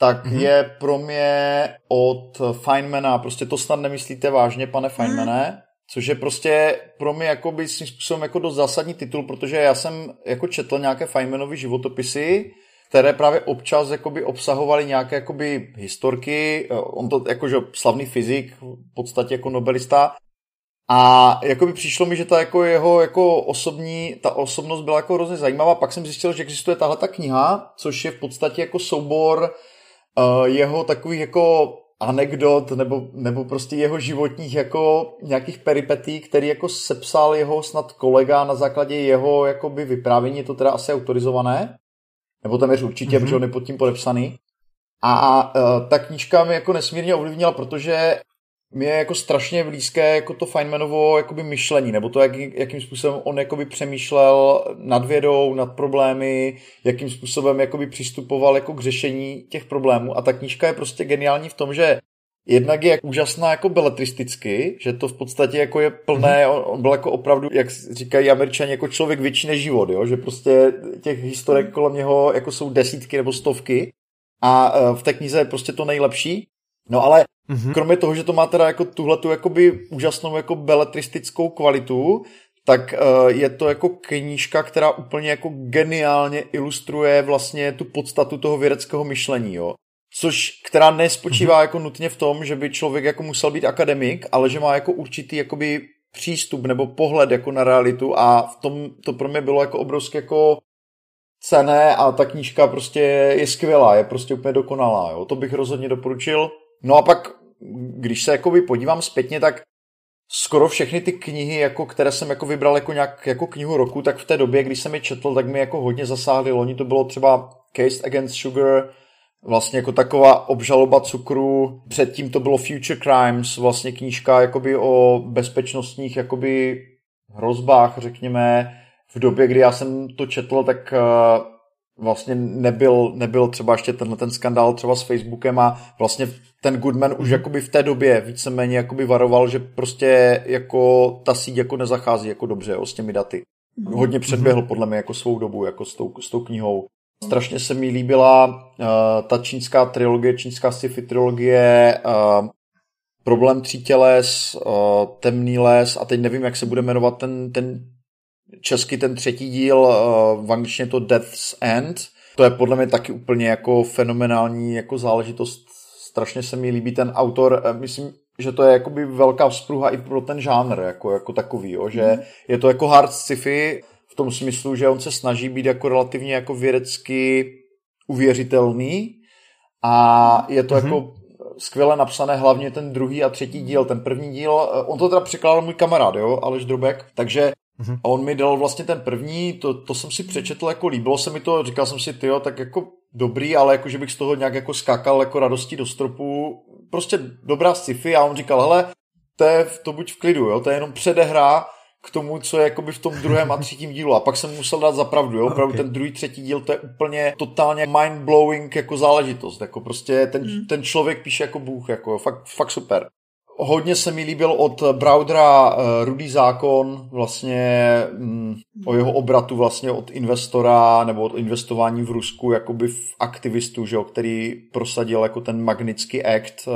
tak mm-hmm. je pro mě od Feynmana, prostě to snad nemyslíte vážně, pane mhm. Feynmane, mm. což je prostě pro mě jakoby svým způsobem jako dost zásadní titul, protože já jsem jako četl nějaké Feynmanovy životopisy, které právě občas jakoby obsahovaly nějaké jakoby historky, on to jakože slavný fyzik, v podstatě jako nobelista, a jako by přišlo mi, že ta jako jeho jako osobní, ta osobnost byla jako hrozně zajímavá. Pak jsem zjistil, že existuje tahle ta kniha, což je v podstatě jako soubor uh, jeho takových jako anekdot nebo, nebo prostě jeho životních jako nějakých peripetí, který jako sepsal jeho snad kolega na základě jeho jakoby vyprávění, je to teda asi autorizované, nebo tam je určitě, mm-hmm. protože on je pod tím podepsaný. A uh, ta knížka mi jako nesmírně ovlivnila, protože mi je jako strašně blízké jako to Feynmanovo jakoby myšlení, nebo to, jak, jakým způsobem on jakoby přemýšlel nad vědou, nad problémy, jakým způsobem jakoby přistupoval jako k řešení těch problémů. A ta knížka je prostě geniální v tom, že Jednak je úžasná jako beletristicky, že to v podstatě jako je plné, mhm. on, on byl jako opravdu, jak říkají američani, jako člověk větší než život, jo? že prostě těch historek mhm. kolem něho jako jsou desítky nebo stovky a e, v té knize je prostě to nejlepší. No ale Mm-hmm. Kromě toho, že to má teda jako tuhletu jakoby úžasnou jako beletristickou kvalitu, tak uh, je to jako knížka, která úplně jako geniálně ilustruje vlastně tu podstatu toho vědeckého myšlení, jo. Což, která nespočívá mm-hmm. jako nutně v tom, že by člověk jako musel být akademik, ale že má jako určitý jakoby přístup nebo pohled jako na realitu a v tom to pro mě bylo jako obrovské jako cené a ta knížka prostě je skvělá, je prostě úplně dokonalá, jo. To bych rozhodně doporučil. No a pak když se jakoby podívám zpětně, tak skoro všechny ty knihy, jako, které jsem jako vybral jako, nějak, jako knihu roku, tak v té době, když jsem je četl, tak mi jako hodně zasáhly. Loni to bylo třeba Case Against Sugar, vlastně jako taková obžaloba cukru. Předtím to bylo Future Crimes, vlastně knížka jakoby o bezpečnostních jakoby hrozbách, řekněme. V době, kdy já jsem to četl, tak uh, vlastně nebyl, nebyl třeba ještě tenhle ten skandál třeba s Facebookem a vlastně ten Goodman už mhm. jakoby v té době víceméně jakoby varoval, že prostě jako ta síť jako nezachází jako dobře jo, s těmi daty. Mhm. Hodně předběhl podle mě jako svou dobu jako s tou, s tou knihou. Strašně se mi líbila uh, ta čínská trilogie, čínská sci-fi trilogie, uh, Problém tří těles, uh, Temný les a teď nevím, jak se bude jmenovat ten, ten český ten třetí díl, uh, v angličtině to Death's End. To je podle mě taky úplně jako fenomenální jako záležitost. Strašně se mi líbí ten autor. Myslím, že to je jakoby velká vzpruha i pro ten žánr jako, jako takový, jo? že mm. je to jako hard sci-fi v tom smyslu, že on se snaží být jako relativně jako vědecky uvěřitelný a je to mm-hmm. jako skvěle napsané, hlavně ten druhý a třetí díl. Ten první díl, on to teda překládal můj kamarád, jo, Aleš Drobek, takže mm-hmm. on mi dal vlastně ten první, to, to jsem si přečetl, jako líbilo se mi to, říkal jsem si, tyjo, tak jako dobrý, ale jako, že bych z toho nějak jako skákal jako radostí do stropu, prostě dobrá sci-fi a on říkal, hele, to, je, to buď v klidu, jo, to je jenom předehra k tomu, co je jakoby v tom druhém a třetím dílu. A pak jsem musel dát za pravdu, jo, opravdu okay. ten druhý, třetí díl, to je úplně totálně mind-blowing jako záležitost, jako prostě ten, mm. ten člověk píše jako bůh, jako fakt, fakt super. Hodně se mi líbil od Browdera uh, Rudý zákon, vlastně um, o jeho obratu vlastně od investora nebo od investování v Rusku, jakoby v aktivistu, že jo, který prosadil jako ten Magnitsky Act, uh,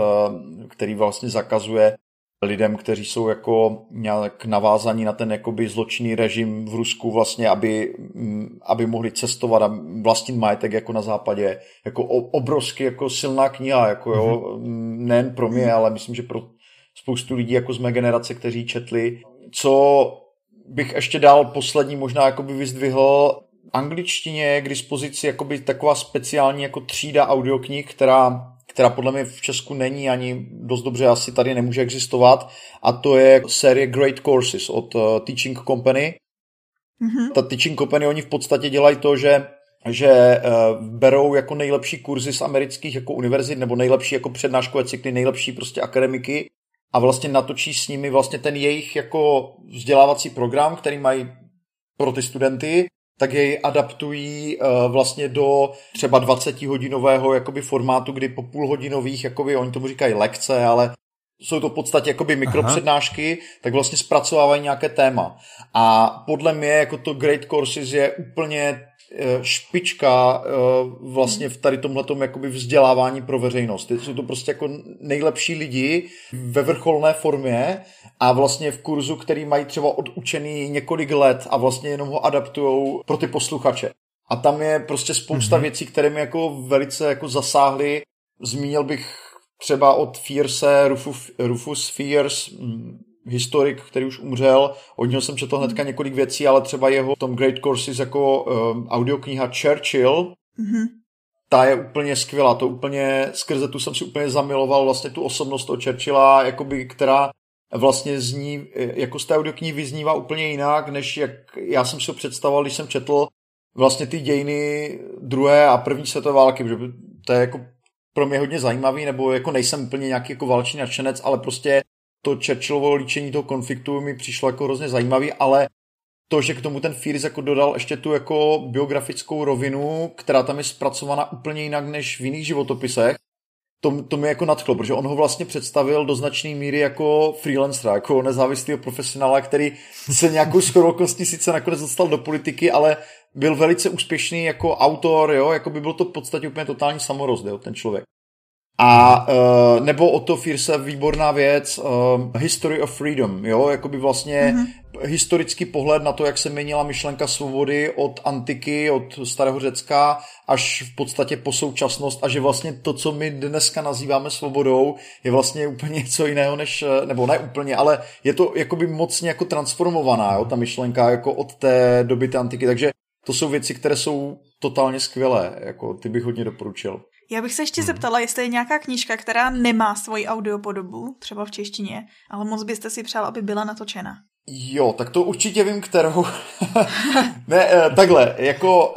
který vlastně zakazuje lidem, kteří jsou jako nějak navázaní na ten jakoby zločinný režim v Rusku vlastně, aby, mm, aby mohli cestovat a vlastnit majetek jako na západě. Jako obrovsky jako silná kniha, jako jo, mm-hmm. nejen pro mě, ale myslím, že pro spoustu lidí jako z mé generace, kteří četli. Co bych ještě dál poslední možná jakoby vyzdvihl, angličtině je k dispozici jakoby taková speciální jako třída audioknih, která která podle mě v Česku není ani dost dobře asi tady nemůže existovat a to je série Great Courses od uh, Teaching Company. Mm-hmm. Ta Teaching Company, oni v podstatě dělají to, že že uh, berou jako nejlepší kurzy z amerických jako univerzit nebo nejlepší jako přednáškové cykly, nejlepší prostě akademiky a vlastně natočí s nimi vlastně ten jejich jako vzdělávací program, který mají pro ty studenty, tak jej adaptují uh, vlastně do třeba 20 hodinového jakoby formátu, kdy po půlhodinových, jakoby, oni tomu říkají lekce, ale jsou to v podstatě jakoby mikropřednášky, Aha. tak vlastně zpracovávají nějaké téma. A podle mě jako to Great Courses je úplně Eh, špička eh, vlastně v tady tomhletom jakoby vzdělávání pro veřejnost. Jsou to prostě jako nejlepší lidi ve vrcholné formě a vlastně v kurzu, který mají třeba odučený několik let a vlastně jenom ho adaptují pro ty posluchače. A tam je prostě spousta mm-hmm. věcí, které mi jako velice jako zasáhly. Zmínil bych třeba od Fierce, Rufus, Rufus Fierce, mm, historik, který už umřel. Od něho jsem četl hnedka několik věcí, ale třeba jeho tom Great Courses jako um, audiokniha Churchill, mm-hmm. ta je úplně skvělá. To úplně, skrze tu jsem si úplně zamiloval vlastně tu osobnost toho Churchilla, jakoby, která vlastně zní, jako z té audioknihy vyznívá úplně jinak, než jak já jsem si ho představoval, když jsem četl vlastně ty dějiny druhé a první světové války, protože to je jako pro mě hodně zajímavý, nebo jako nejsem úplně nějaký jako válčný nadšenec, ale prostě to Churchillovo líčení toho konfliktu mi přišlo jako hrozně zajímavý, ale to, že k tomu ten Fierce jako dodal ještě tu jako biografickou rovinu, která tam je zpracovaná úplně jinak než v jiných životopisech, to, to mi jako nadchlo, protože on ho vlastně představil do značné míry jako freelancera, jako nezávislého profesionála, který se nějakou shodou sice nakonec dostal do politiky, ale byl velice úspěšný jako autor, jo, jako by byl to v podstatě úplně totální samorost, jo, ten člověk. A uh, nebo o to Fierce výborná věc, uh, History of Freedom, jo, jakoby vlastně mm-hmm. historický pohled na to, jak se měnila myšlenka svobody od antiky, od starého Řecka, až v podstatě po současnost a že vlastně to, co my dneska nazýváme svobodou, je vlastně úplně *laughs* něco jiného než, nebo ne úplně, ale je to jakoby mocně jako transformovaná, jo, ta myšlenka jako od té doby té antiky, takže to jsou věci, které jsou totálně skvělé, jako ty bych hodně doporučil. Já bych se ještě hmm. zeptala, jestli je nějaká knížka, která nemá svoji audiopodobu, třeba v češtině, ale moc byste si přál, aby byla natočena. Jo, tak to určitě vím, kterou. *laughs* ne, eh, takhle, jako uh,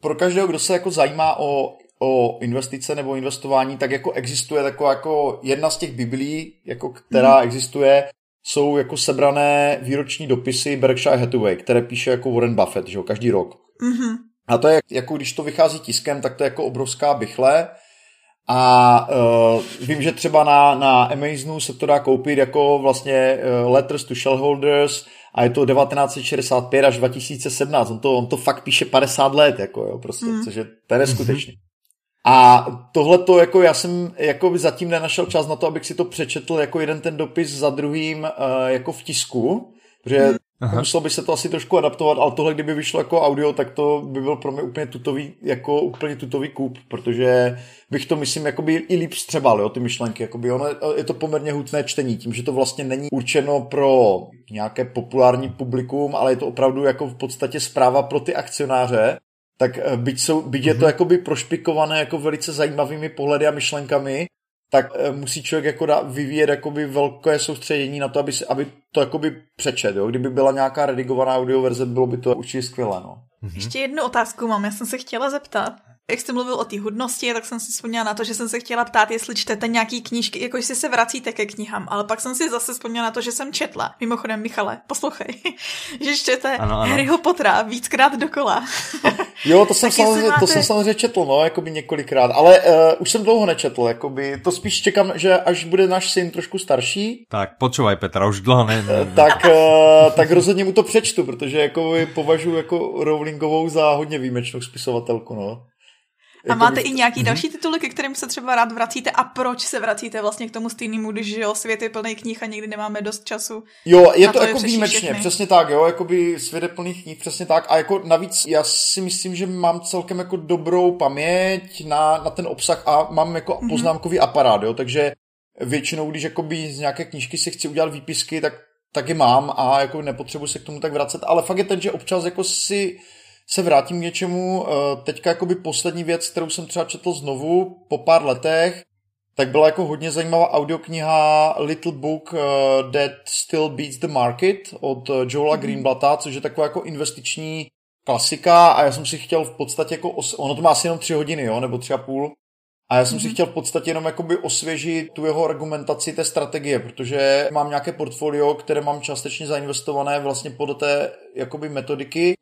pro každého, kdo se jako zajímá o, o investice nebo investování, tak jako existuje taková jako jedna z těch biblí, jako která hmm. existuje, jsou jako sebrané výroční dopisy Berkshire Hathaway, které píše jako Warren Buffett, že jo, každý rok. Mm-hmm. A to je, jako když to vychází tiskem, tak to je jako obrovská bychle A uh, vím, že třeba na, na Amazonu se to dá koupit jako vlastně uh, Letters to Shellholders a je to 1965 až 2017. On to, on to fakt píše 50 let, jako jo, prostě, mm. což je, to je neskutečný. A tohle to, jako já jsem jako by zatím nenašel čas na to, abych si to přečetl jako jeden ten dopis za druhým uh, jako v tisku, protože mm. Aha. Muselo by se to asi trošku adaptovat, ale tohle, kdyby vyšlo jako audio, tak to by byl pro mě úplně tutový, jako úplně tutový kup, protože bych to, myslím, jakoby i líp střebal, jo, ty myšlenky, jakoby ono, je to poměrně hutné čtení, tím, že to vlastně není určeno pro nějaké populární publikum, ale je to opravdu jako v podstatě zpráva pro ty akcionáře, tak eh, byť, jsou, byť je to mhm. jakoby prošpikované jako velice zajímavými pohledy a myšlenkami, tak eh, musí člověk jako dá, vyvíjet jakoby velké soustředění na to, aby, si, aby to jakoby přečet. Jo? Kdyby byla nějaká redigovaná audioverze, bylo by to určitě skvělé. No. Ještě jednu otázku mám, já jsem se chtěla zeptat jak jste mluvil o té hudnosti, tak jsem si vzpomněla na to, že jsem se chtěla ptát, jestli čtete nějaký knížky, jako jestli se vracíte ke knihám, ale pak jsem si zase vzpomněla na to, že jsem četla. Mimochodem, Michale, poslouchej, *laughs* že čtete ano, ano. Harryho Pottera víckrát dokola. *laughs* jo, to jsem, samozřejmě, máte... to jsem samozřejmě četl, no, jakoby několikrát, ale uh, už jsem dlouho nečetl, jakoby, to spíš čekám, že až bude náš syn trošku starší. Tak, počúvaj Petra, už dlouho ne. ne, ne. tak, uh, tak rozhodně mu to přečtu, protože jako považuji jako Rowlingovou za hodně výjimečnou spisovatelku, no. A jako máte i nějaký mm-hmm. další tituly, ke kterým se třeba rád vracíte a proč se vracíte vlastně k tomu stejnému, když jo, svět je plný knih a někdy nemáme dost času. Jo, je to, to jako výjimečně, všechny. přesně tak, jo, jako by svět je plný knih, přesně tak. A jako navíc já si myslím, že mám celkem jako dobrou paměť na, na ten obsah a mám jako mm-hmm. poznámkový aparát, jo, takže většinou, když jakoby z nějaké knížky si chci udělat výpisky, tak taky mám a jako nepotřebuji se k tomu tak vracet, ale fakt je ten, že občas jako si se vrátím k něčemu. Eh, teďka jakoby poslední věc, kterou jsem třeba četl znovu po pár letech, tak byla jako hodně zajímavá audiokniha Little Book uh, That Still Beats the Market od eh, Joela mm-hmm. Greenblata, což je taková jako investiční klasika a já jsem si chtěl v podstatě jako, os- ono to má asi jenom tři hodiny, jo, nebo tři a půl, a já jsem mm-hmm. si mhm. chtěl v podstatě jenom jakoby osvěžit tu jeho argumentaci té strategie, protože mám nějaké portfolio, které mám částečně zainvestované vlastně podle té jakoby metodiky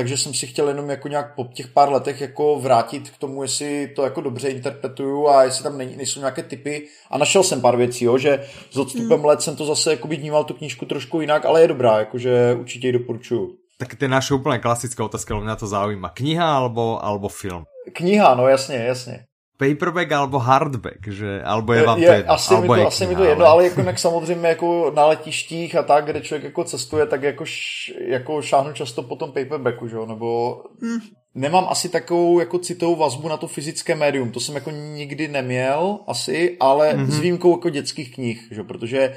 takže jsem si chtěl jenom jako nějak po těch pár letech jako vrátit k tomu, jestli to jako dobře interpretuju a jestli tam nej, nejsou nějaké typy. A našel jsem pár věcí, jo, že s odstupem hmm. let jsem to zase jako vnímal tu knížku trošku jinak, ale je dobrá, jakože určitě ji doporučuju. Tak to je naše úplně klasická otázka, ale mě to zaujíma. Kniha alebo, alebo film? Kniha, no jasně, jasně paperback alebo hardback, že, alebo je vám je, to jedno, asi, mi to, je asi kniha, mi to jedno, ale... ale jako jinak samozřejmě jako na letištích a tak, kde člověk jako cestuje, tak jako, š, jako šáhnu často po tom paperbacku, že jo, nebo hmm. nemám asi takovou jako citovou vazbu na to fyzické médium, to jsem jako nikdy neměl asi, ale mm-hmm. s výjimkou jako dětských knih, že protože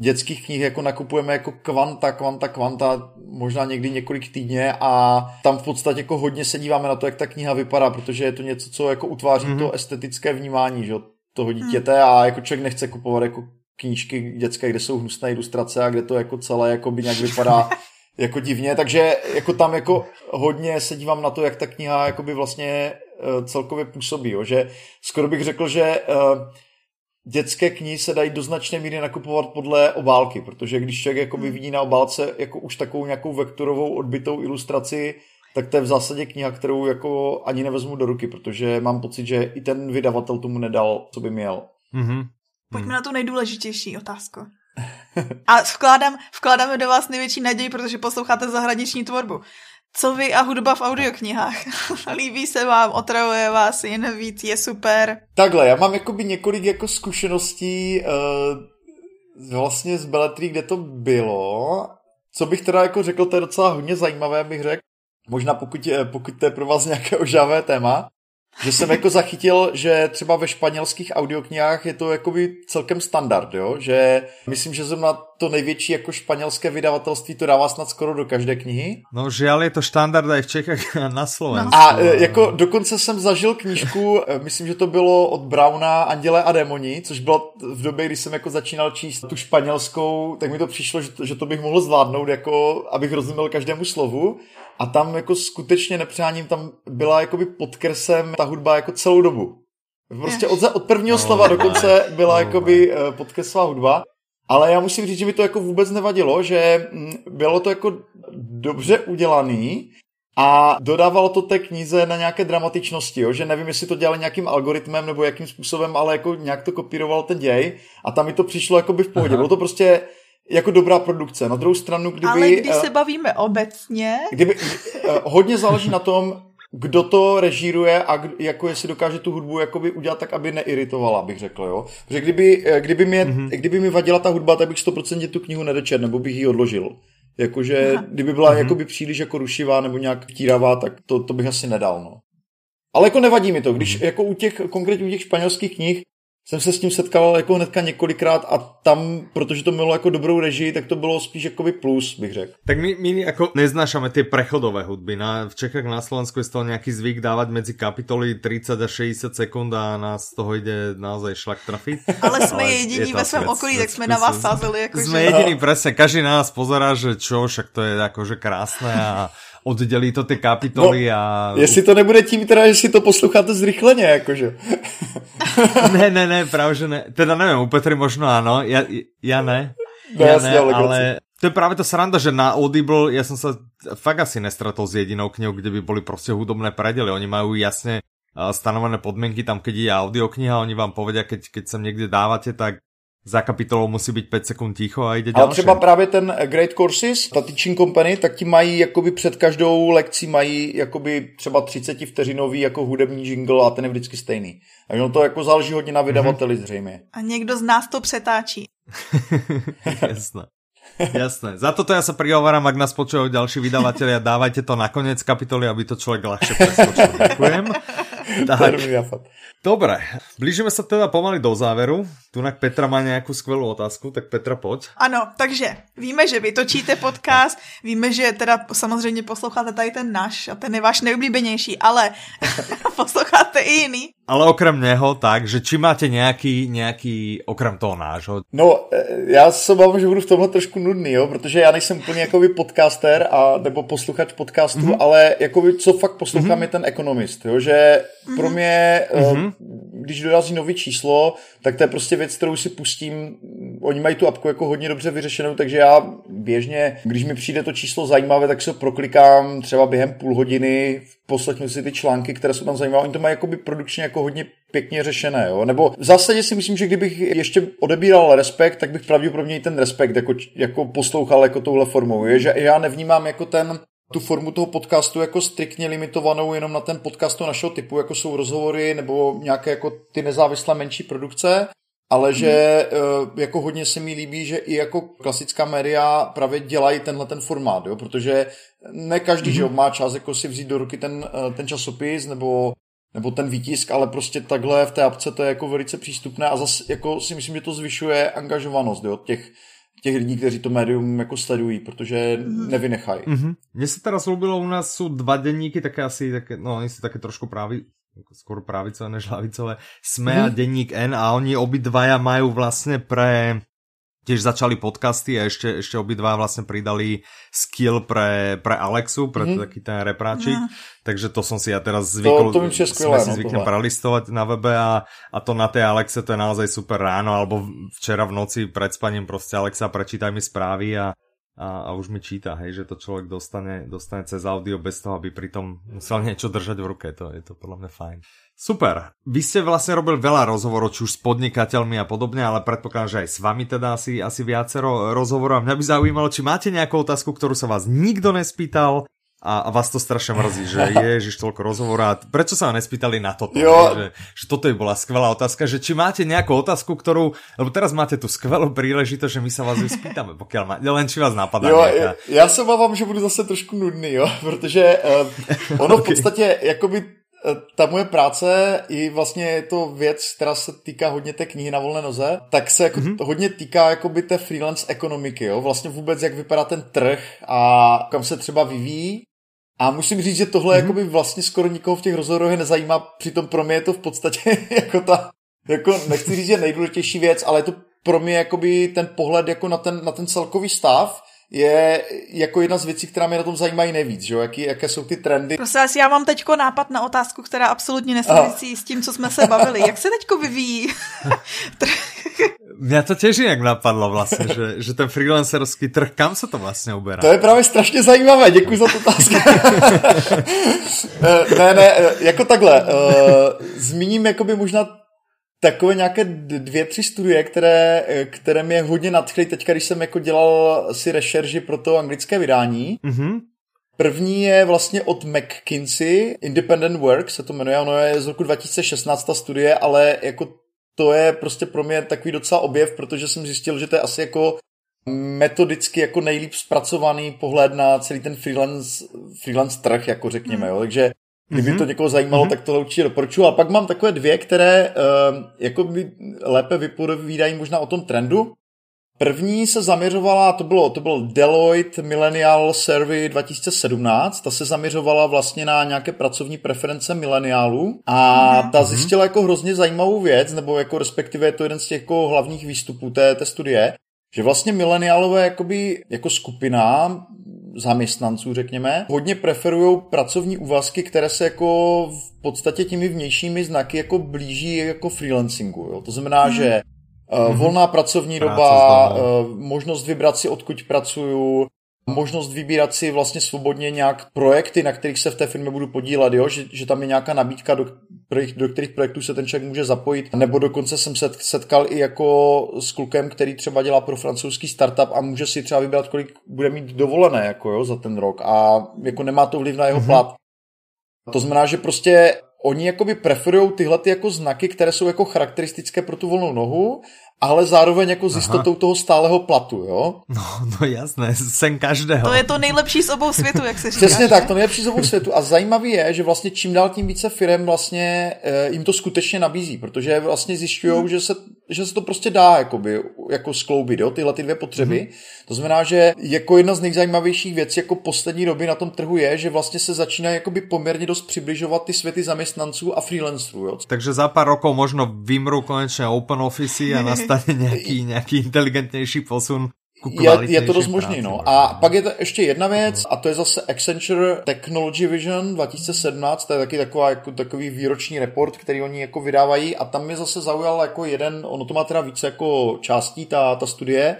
dětských knih jako nakupujeme jako kvanta, kvanta, kvanta, možná někdy několik týdně a tam v podstatě jako hodně se díváme na to, jak ta kniha vypadá, protože je to něco, co jako utváří mm-hmm. to estetické vnímání, že, toho dítěte mm. a jako člověk nechce kupovat jako knížky dětské, kde jsou hnusné ilustrace a kde to jako celé jako by nějak vypadá *laughs* jako divně, takže jako tam jako hodně se dívám na to, jak ta kniha jako by vlastně uh, celkově působí, jo? že skoro bych řekl, že uh, dětské knihy se dají do značné míry nakupovat podle obálky, protože když člověk jakoby hmm. vidí na obálce jako už takovou nějakou vektorovou odbitou ilustraci, tak to je v zásadě kniha, kterou jako ani nevezmu do ruky, protože mám pocit, že i ten vydavatel tomu nedal, co by měl. Mm-hmm. Pojďme na tu nejdůležitější otázku. A vkládám, vkládáme do vás největší naději, protože posloucháte zahraniční tvorbu. Co vy a hudba v audioknihách? *laughs* Líbí se vám, otravuje vás jen víc, je super. Takhle, já mám jakoby několik jako zkušeností uh, vlastně z Beletry, kde to bylo. Co bych teda jako řekl, to je docela hodně zajímavé, bych řekl. Možná pokud, pokud to je pro vás nějaké ožavé téma že jsem jako zachytil, že třeba ve španělských audioknihách je to jakoby celkem standard, jo? že myslím, že zrovna to největší jako španělské vydavatelství to dává snad skoro do každé knihy. No žiaľ je to standard i v Čechách a na Slovensku. A e, jako dokonce jsem zažil knížku, e, myslím, že to bylo od Brauna Anděle a démoni, což bylo v době, kdy jsem jako začínal číst tu španělskou, tak mi to přišlo, že to, že to bych mohl zvládnout, jako abych rozuměl každému slovu. A tam jako skutečně nepřáním, tam byla jakoby podkresem ta hudba jako celou dobu. Prostě od, od prvního no, slova do konce byla no, jakoby eh, podkresová hudba. Ale já musím říct, že mi to jako vůbec nevadilo, že mm, bylo to jako dobře udělaný a dodávalo to té knize na nějaké dramatičnosti, jo? že nevím, jestli to dělali nějakým algoritmem nebo jakým způsobem, ale jako nějak to kopíroval ten děj a tam mi to přišlo jako by v pohodě. Aha. Bylo to prostě jako dobrá produkce. Na druhou stranu, kdyby... Ale když uh, se bavíme obecně... Kdyby, uh, hodně záleží na tom, kdo to režíruje a kdo, jako jestli dokáže tu hudbu jakoby udělat tak, aby neiritovala, bych řekl, jo. Protože kdyby, eh, kdyby, mě, mm-hmm. kdyby mi vadila ta hudba, tak bych 100% tu knihu nedečet, nebo bych ji odložil. Jakože, Aha. kdyby byla mm-hmm. jakoby příliš jako rušivá nebo nějak tíravá, tak to, to bych asi nedal, no. Ale jako nevadí mi to, když mm-hmm. jako u těch, konkrétně u těch španělských knih, jsem se s tím setkal jako hnedka několikrát a tam, protože to mělo jako dobrou režii, tak to bylo spíš jakoby plus, bych řekl. Tak my, my jako neznášame ty prechodové hudby. Na, v Čechách na Slovensku je z toho nějaký zvyk dávat mezi kapitoly 30 a 60 sekund a nás z toho jde naozaj šlak trafit. *laughs* Ale jsme Ale jediní ve svém okolí, tak jsme na vás sázeli. Jako jsme že... jediní, presne. Každý na nás pozerá, že čo, však to je jakože krásné a oddělí to ty kapitoly no, a... Jestli to nebude tím teda, že si to posloucháte zrychleně, jakože. *laughs* ne, ne, ne, právě že ne. Teda nevím, u Petry možno ano, já, já ne. No, já ne, ale to je právě to sranda, že na Audible, já jsem se fakt asi nestratol s jedinou knihou, kde by byly prostě hudobné predely. Oni mají jasně stanovené podmienky tam, keď je audiokniha, oni vám povedia, keď, keď sem někde dávate, tak za kapitolou musí být 5 sekund ticho a jde Ale třeba právě ten Great Courses, ta Teaching Company, tak ti mají jakoby před každou lekcí mají jakoby třeba 30 vteřinový jako hudební jingle a ten je vždycky stejný. Takže ono to jako záleží hodně na vydavateli mm-hmm. zřejmě. A někdo z nás to přetáčí. *laughs* Jasné. Jasné. Za toto ja sa prihováram, ak nás počujú ďalší vydavatelia, dávajte to na koniec kapitoly, aby to človek ľahšie preskočil. Ďakujem. *laughs* tak. Dobre, blížíme sa teda pomaly do záveru. Tunak Petra má nějakou skvělou otázku, tak Petra pojď. Ano, takže víme, že vy točíte podcast, víme, že teda samozřejmě posloucháte tady ten náš a ten je váš nejoblíbenější, ale *laughs* posloucháte i jiný. Ale okrem něho tak, že či máte nějaký, nějaký okrem toho nášho? No, e, já se obávám, že budu v tomhle trošku nudný, jo, protože já nejsem úplně jakoby podcaster a, nebo posluchač podcastu, mm-hmm. ale jakoby co fakt poslouchám mm-hmm. je ten ekonomist, jo, že mm-hmm. pro mě, mm-hmm. Když dorazí nový číslo, tak to je prostě věc, kterou si pustím. Oni mají tu apku jako hodně dobře vyřešenou, takže já běžně, když mi přijde to číslo zajímavé, tak se proklikám třeba během půl hodiny, poslechnu si ty články, které jsou tam zajímavé. Oni to mají jakoby produkčně jako hodně pěkně řešené, jo? Nebo v zásadě si myslím, že kdybych ještě odebíral respekt, tak bych pravděpodobně i ten respekt jako, jako poslouchal jako touhle formou. Je, že já nevnímám jako ten tu formu toho podcastu jako striktně limitovanou jenom na ten podcast našeho typu, jako jsou rozhovory nebo nějaké jako ty nezávislé menší produkce, ale že hmm. jako hodně se mi líbí, že i jako klasická média právě dělají tenhle ten formát, jo? protože ne každý, hmm. že má čas jako si vzít do ruky ten, eh, ten časopis nebo nebo ten výtisk, ale prostě takhle v té apce to je jako velice přístupné a zase jako si myslím, že to zvyšuje angažovanost jo, těch, těch lidí, kteří to médium jako sledují, protože mm. nevynechají. Mm-hmm. Mně se teda slúbilo, u nás jsou dva denníky, také asi, také, no oni jsou také trošku právě skoro pravicové než lavicové, SME mm. a denník N a oni obidvaja majú vlastne pre tiež začali podcasty a ešte, ešte obidva vlastne pridali skill pre, pre Alexu, pre mm. taký ten repráčik. Mm. Takže to som si ja teraz zvykol, to, to skvělé, si no, zvyknem prelistovať na webe a, a to na tej Alexe to je naozaj super ráno, alebo včera v noci pred spaním prostě Alexa prečítaj mi správy a, a, a už mi číta, hej, že to človek dostane, dostane cez audio bez toho, aby pritom musel niečo držať v ruke, to je to podľa mňa fajn. Super. Vy ste vlastne robil veľa rozhovorov, či už s podnikateľmi a podobne, ale predpokladám, že aj s vami teda asi, asi viacero rozhovorov. A mňa by zaujímalo, či máte nejakú otázku, ktorú sa vás nikto nespýtal, a, a vás to strašne mrzí, že *laughs* ježiš toľko rozhovorov a prečo sa vám nespýtali na toto? Jo. Že, že toto by bola skvelá otázka, že či máte nejakú otázku, ktorú, lebo teraz máte tu skvelú príležitosť, že my sa vás vyspýtame, pokiaľ má, len či vás napadá jo, nejaká. Já se obávám, že budu zase trošku nudný, jo, *laughs* protože uh, ono *laughs* okay. v podstatě jakoby ta moje práce i vlastně je to věc, která se týká hodně té knihy na volné noze, tak se jako mm-hmm. hodně týká jakoby té freelance ekonomiky, jo? vlastně vůbec jak vypadá ten trh a kam se třeba vyvíjí. A musím říct, že tohle mm-hmm. jakoby vlastně skoro nikoho v těch rozhovorech nezajímá, přitom pro mě je to v podstatě *laughs* jako ta, jako nechci říct, že nejdůležitější věc, ale je to pro mě jakoby ten pohled jako na ten, na ten celkový stav, je jako jedna z věcí, která mě na tom zajímají nejvíc, že jo? Jaký, jaké jsou ty trendy. Prosím vás, já mám teďko nápad na otázku, která absolutně nesouvisí s tím, co jsme se bavili. Jak se teďko vyvíjí? *laughs* Mě to těž jak napadlo vlastně, že, že ten freelancerský trh, kam se to vlastně uberá? To je právě strašně zajímavé, děkuji za tu otázku. *laughs* ne, ne, jako takhle. Uh, zmíním jakoby možná takové nějaké dvě, tři studie, které, které mě hodně nadchly teďka, když jsem jako dělal si rešerži pro to anglické vydání. Mm-hmm. První je vlastně od McKinsey, Independent Work se to jmenuje, ono je z roku 2016 ta studie, ale jako to je prostě pro mě takový docela objev, protože jsem zjistil, že to je asi jako metodicky jako nejlíp zpracovaný pohled na celý ten freelance, freelance trh, jako řekněme, mm. jo. takže Kdyby to mhm. někoho zajímalo, mm-hmm. tak tohle určitě doporučuji. A pak mám takové dvě, které uh, jako by lépe vypovídají možná o tom trendu. První se zaměřovala, to bylo, to bylo Deloitte Millennial Survey 2017, ta se zaměřovala vlastně na nějaké pracovní preference mileniálů a mm-hmm. ta zjistila jako hrozně zajímavou věc, nebo jako respektive je to jeden z těch jako hlavních výstupů té, té studie, že vlastně mileniálové jakoby, jako skupina zaměstnanců, řekněme, hodně preferují pracovní úvazky, které se jako v podstatě těmi vnějšími znaky jako blíží jako freelancingu. Jo? To znamená, hmm. že uh, volná pracovní doba, uh, možnost vybrat si, odkud pracuju, možnost vybírat si vlastně svobodně nějak projekty, na kterých se v té firmě budu podílet, jo? Že, že tam je nějaká nabídka, do, do kterých projektů se ten člověk může zapojit, nebo dokonce jsem se setkal i jako s klukem, který třeba dělá pro francouzský startup a může si třeba vybrat, kolik bude mít dovolené jako jo, za ten rok a jako nemá to vliv na jeho mm-hmm. plat. To znamená, že prostě oni jakoby preferují tyhle ty jako znaky, které jsou jako charakteristické pro tu volnou nohu ale zároveň jako s jistotou toho stáleho platu, jo? No, no jasné, sen každého. To je to nejlepší z obou světů, jak se říká. Přesně tak, to nejlepší z obou světů. A zajímavý je, že vlastně čím dál tím více firm vlastně e, jim to skutečně nabízí, protože vlastně zjišťují, hmm. že, se, že se to prostě dá jakoby, jako skloubit, jo, tyhle ty dvě potřeby. Hmm. To znamená, že jako jedna z nejzajímavějších věcí jako poslední doby na tom trhu je, že vlastně se začínají jakoby poměrně dost přibližovat ty světy zaměstnanců a freelancerů, jo. Takže za pár rokov možno vymrou konečně open office a *laughs* nastane nějaký, nějaký inteligentnější posun je, je to dost možný, no. A pak je to ještě jedna věc, a to je zase Accenture Technology Vision 2017, to je taky taková, jako, takový výroční report, který oni jako vydávají. A tam mě zase zaujal jako jeden, ono to má teda více jako částí, ta, ta studie,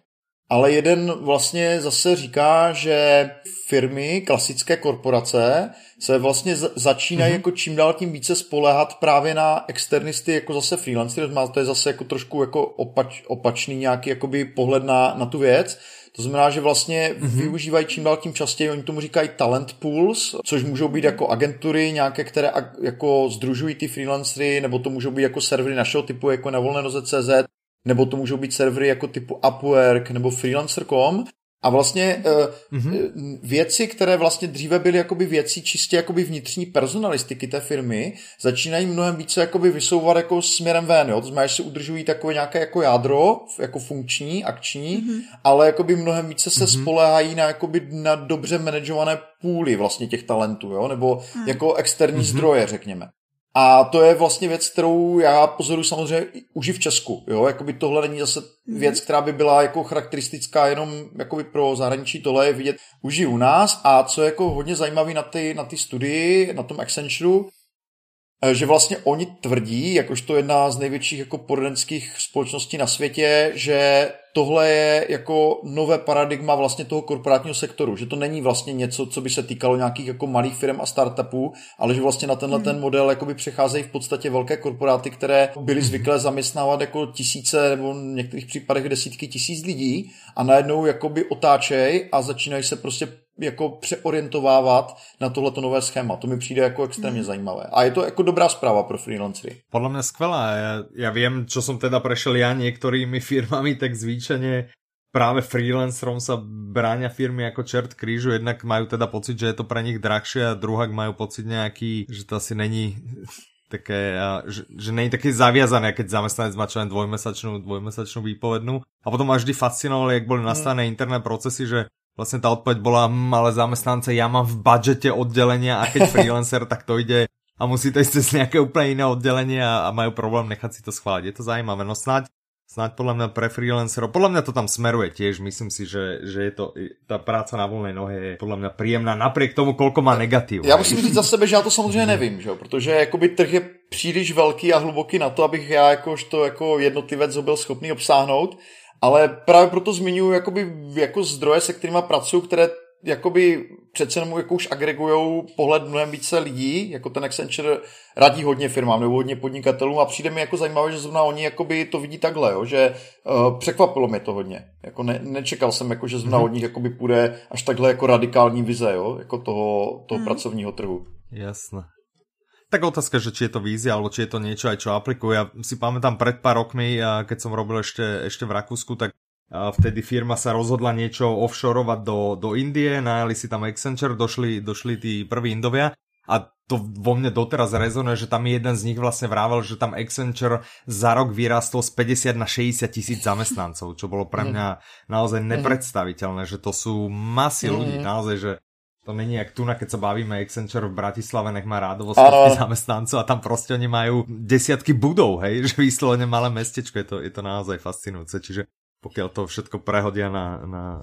ale jeden vlastně zase říká, že firmy, klasické korporace, se vlastně začínají mm-hmm. jako čím dál tím více spolehat právě na externisty, jako zase freelancery, to je zase jako trošku jako opač, opačný nějaký jakoby pohled na, na tu věc. To znamená, že vlastně mm-hmm. využívají čím dál tím častěji, oni tomu říkají talent pools, což můžou být jako agentury nějaké, které jako združují ty freelancery, nebo to můžou být jako servery našeho typu, jako na volné.cz, nebo to můžou být servery jako typu Upwork nebo Freelancer.com. A vlastně mm-hmm. věci, které vlastně dříve byly jakoby věcí čistě jakoby vnitřní personalistiky té firmy, začínají mnohem více jakoby vysouvat jako směrem ven. Jo? To znamená, že si udržují takové nějaké jako jádro, jako funkční, akční, mm-hmm. ale jakoby mnohem více se mm-hmm. spolehají na, jakoby na dobře manažované půly vlastně těch talentů, jo? nebo mm. jako externí mm-hmm. zdroje, řekněme. A to je vlastně věc, kterou já pozoruji samozřejmě už i v Česku. Jo? Jakoby tohle není zase mhm. věc, která by byla jako charakteristická jenom jakoby pro zahraničí, tohle je vidět už i u nás. A co je jako hodně zajímavé na ty, na ty studii, na tom Accenture, že vlastně oni tvrdí, jakožto jedna z největších jako poradenských společností na světě, že tohle je jako nové paradigma vlastně toho korporátního sektoru, že to není vlastně něco, co by se týkalo nějakých jako malých firm a startupů, ale že vlastně na tenhle hmm. ten model jakoby přecházejí v podstatě velké korporáty, které byly zvyklé zaměstnávat jako tisíce nebo v některých případech desítky tisíc lidí a najednou jakoby otáčej a začínají se prostě jako přeorientovávat na tohleto nové schéma. To mi přijde jako extrémně mm. zajímavé. A je to jako dobrá zpráva pro freelancery. Podle mě skvělá. Já, já vím, co jsem teda prešel já některými *laughs* firmami, tak zvíčeně práve freelancerom sa bráňa firmy jako čert krížu, jednak majú teda pocit, že je to pre nich drahšie a druhak majú pocit nejaký, že to asi není *laughs* také, že, že není taký zaviazané, keď zamestnanec má čo len dvojmesačnú, dvojmesačnú výpovednú. A potom ma vždy fascinovalo, jak boli nastavené mm. interné procesy, že Vlastne tá odpoveď bola, hm, ale zamestnance, ja mám v budžete oddelenia a keď freelancer, tak to ide a musí to ísť cez nejaké úplne iné oddelenie a, a majú problém nechať si to schváliť. Je to zajímavé. No snáď Snáď podľa mňa pre freelancerov, podľa mňa to tam smeruje tiež, myslím si, že, že je to, tá práca na volnej nohe je podľa mňa príjemná, napriek tomu, koľko má negativ. Já musím říct za sebe, že já to samozřejmě nevím, že? protože jakoby trh je příliš velký a hluboký na to, abych já jakožto jako jednotlivec ho byl schopný obsáhnout, ale právě proto zmiňuji jakoby jako zdroje, se kterými pracuji, které jakoby přece jenom jako už agregují pohled mnohem více lidí, jako ten Accenture radí hodně firmám nebo hodně podnikatelům a přijde mi jako zajímavé, že zrovna oni jakoby to vidí takhle, jo, že uh, překvapilo mě to hodně. Jako ne, nečekal jsem, jako, že zrovna mm-hmm. od nich jakoby půjde až takhle jako radikální vize, jo, jako toho, toho mm-hmm. pracovního trhu. Jasné. Tak otázka, že či je to vízia, alebo či je to niečo aj, čo aplikuje. Ja si pamätám pred pár rokmi, keď som robil ešte, ešte v Rakúsku, tak vtedy firma sa rozhodla niečo offshoreovať do, do Indie, najali si tam Accenture, došli, došli tí prví Indovia a to vo mne doteraz rezonuje, že tam jeden z nich vlastne vrával, že tam Accenture za rok vyrastol z 50 na 60 tisíc zamestnancov, čo bolo pre mňa naozaj mhm. nepredstaviteľné, že to sú masy ľudí, mhm. naozaj, že to není jak tu, keď sa bavíme Accenture v Bratislave, nech má rádovo stovky zamestnancov a tam prostě oni majú desiatky budov, hej, *laughs* že vyslovene malé mestečko, je to, je to naozaj fascinujúce, čiže pokiaľ to všetko prehodia na, na uh,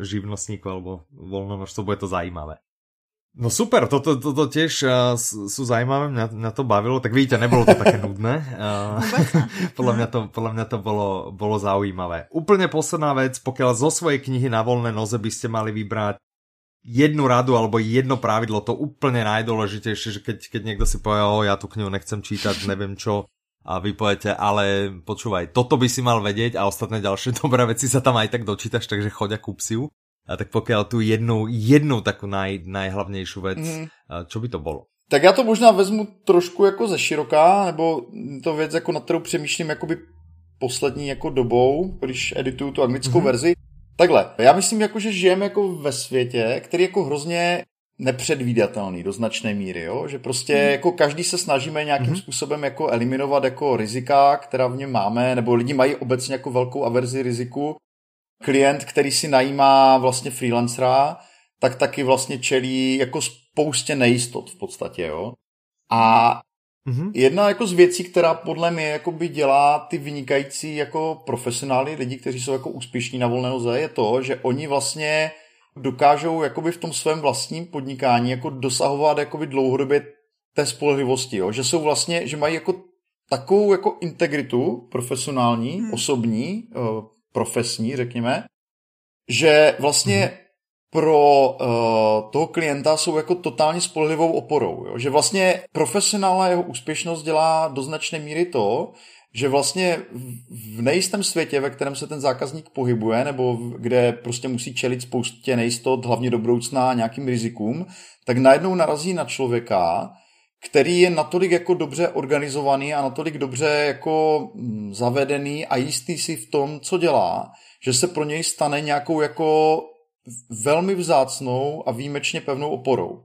živnostníku alebo voľnonožstvo, bude to zajímavé. No super, toto, toto tiež uh, sú zajímavé, mňa, mňa to bavilo, tak vidíte, nebolo to také nudné. Uh, *laughs* podľa mňa to, podľa mňa to bolo, bolo zaujímavé. Úplne posledná vec, pokiaľ zo svojej knihy na voľné noze by ste mali vybrať jednu radu alebo jedno pravidlo, to úplne najdôležitejšie, že keď, keď niekto si povie, o, ja tú knihu nechcem čítať, neviem čo, a vy poviete, ale počúvaj, toto by si mal vedieť a ostatné ďalšie *laughs* dobré veci sa tam aj tak dočítaš, takže choď a kúp si ju. A tak pokiaľ tu jednu, jednu takú naj, najhlavnější věc, mm. čo by to bylo? Tak já to možná vezmu trošku jako ze široká, nebo to věc, jako na kterou přemýšlím jakoby poslední jako dobou, když edituju tu anglickou mm-hmm. verzi. Takhle, já myslím, jako, že žijeme jako ve světě, který jako hrozně nepředvídatelný do značné míry, jo? že prostě mm. jako každý se snažíme nějakým mm. způsobem jako eliminovat jako rizika, která v něm máme, nebo lidi mají obecně jako velkou averzi riziku. Klient, který si najímá vlastně freelancera, tak taky vlastně čelí jako spoustě nejistot v podstatě, jo. A mm-hmm. jedna jako z věcí, která podle mě jako by dělá ty vynikající jako profesionály, lidi, kteří jsou jako úspěšní na volné noze, je to, že oni vlastně dokážou jakoby v tom svém vlastním podnikání jako dosahovat jakoby dlouhodobě té spolehlivosti, jo? že jsou vlastně, že mají jako takovou jako integritu profesionální, hmm. osobní, eh, profesní, řekněme, že vlastně hmm. Pro uh, toho klienta jsou jako totálně spolehlivou oporou. Jo? Že vlastně profesionál a jeho úspěšnost dělá do značné míry to, že vlastně v nejistém světě, ve kterém se ten zákazník pohybuje, nebo kde prostě musí čelit spoustě nejistot, hlavně do budoucna nějakým rizikům, tak najednou narazí na člověka, který je natolik jako dobře organizovaný a natolik dobře jako mm, zavedený a jistý si v tom, co dělá, že se pro něj stane nějakou jako velmi vzácnou a výjimečně pevnou oporou.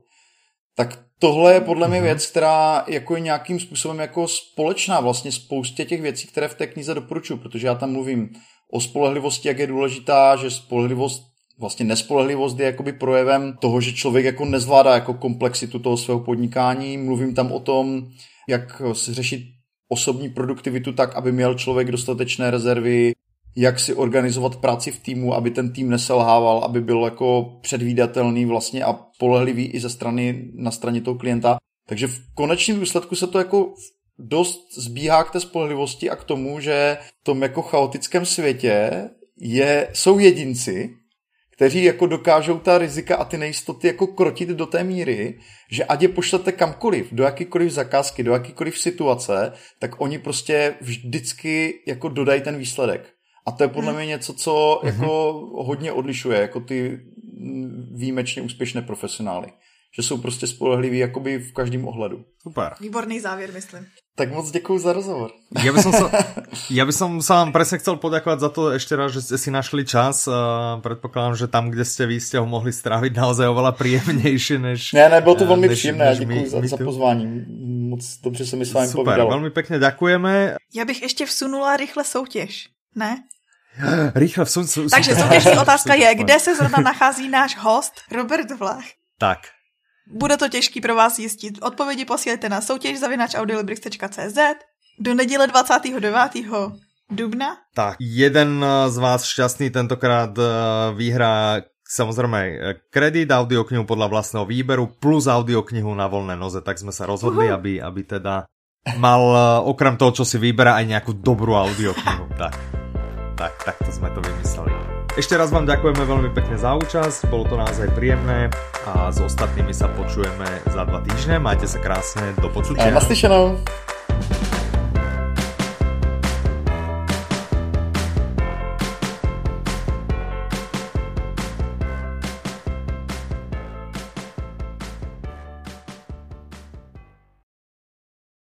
Tak tohle je podle mě mhm. věc, která jako je nějakým způsobem jako společná vlastně spoustě těch věcí, které v té knize doporučuji, protože já tam mluvím o spolehlivosti, jak je důležitá, že spolehlivost vlastně nespolehlivost je jakoby projevem toho, že člověk jako nezvládá jako komplexitu toho svého podnikání. Mluvím tam o tom, jak si řešit osobní produktivitu tak, aby měl člověk dostatečné rezervy, jak si organizovat práci v týmu, aby ten tým neselhával, aby byl jako předvídatelný vlastně a polehlivý i ze strany na straně toho klienta. Takže v konečném důsledku se to jako dost zbíhá k té spolehlivosti a k tomu, že v tom jako chaotickém světě je, jsou jedinci, kteří jako dokážou ta rizika a ty nejistoty jako krotit do té míry, že ať je pošlete kamkoliv, do jakýkoliv zakázky, do jakýkoliv situace, tak oni prostě vždycky jako dodají ten výsledek. A to je podle hmm. mě něco, co jako hodně odlišuje jako ty výjimečně úspěšné profesionály. Že jsou prostě spolehliví jakoby v každém ohledu. Super. Výborný závěr, myslím. Tak moc děkuji za rozhovor. Ja by som sa, *laughs* ja by som sa vám presne chcel poďakovať za to ešte raz, že ste si našli čas. Uh, predpokladám, že tam, kde ste vy, ste ho mohli stráviť naozaj oveľa príjemnejšie než... Ne, ne, bylo to velmi příjemné, děkuji za, za pozvání. Moc dobře se mi s vámi Super, povídalo. velmi pěkně děkujeme. Já bych ještě vsunula rychle soutěž, ne? *gasps* Rychle vsun, vsun, Takže soutěžní otázka je, kde se zrovna nachází náš host Robert Vlach? Tak. Bude to těžký pro vás zjistit. Odpovědi posílejte na soutěž zavinač audiolibrix.cz do neděle 29. dubna. Tak, jeden z vás šťastný tentokrát vyhrá samozrejme kredit audioknihu podľa vlastného výberu plus audioknihu na voľné noze, tak sme sa rozhodli, aby, aby teda mal okrem toho, čo si vyberá, aj nejakú dobrú audioknihu. Tak, tak, tak to sme to vymysleli. Ešte raz vám ďakujeme veľmi pekne za účasť, bolo to naozaj príjemné a s ostatnými sa počujeme za dva týždne. Majte sa krásne, do počutia. Naslyšenou.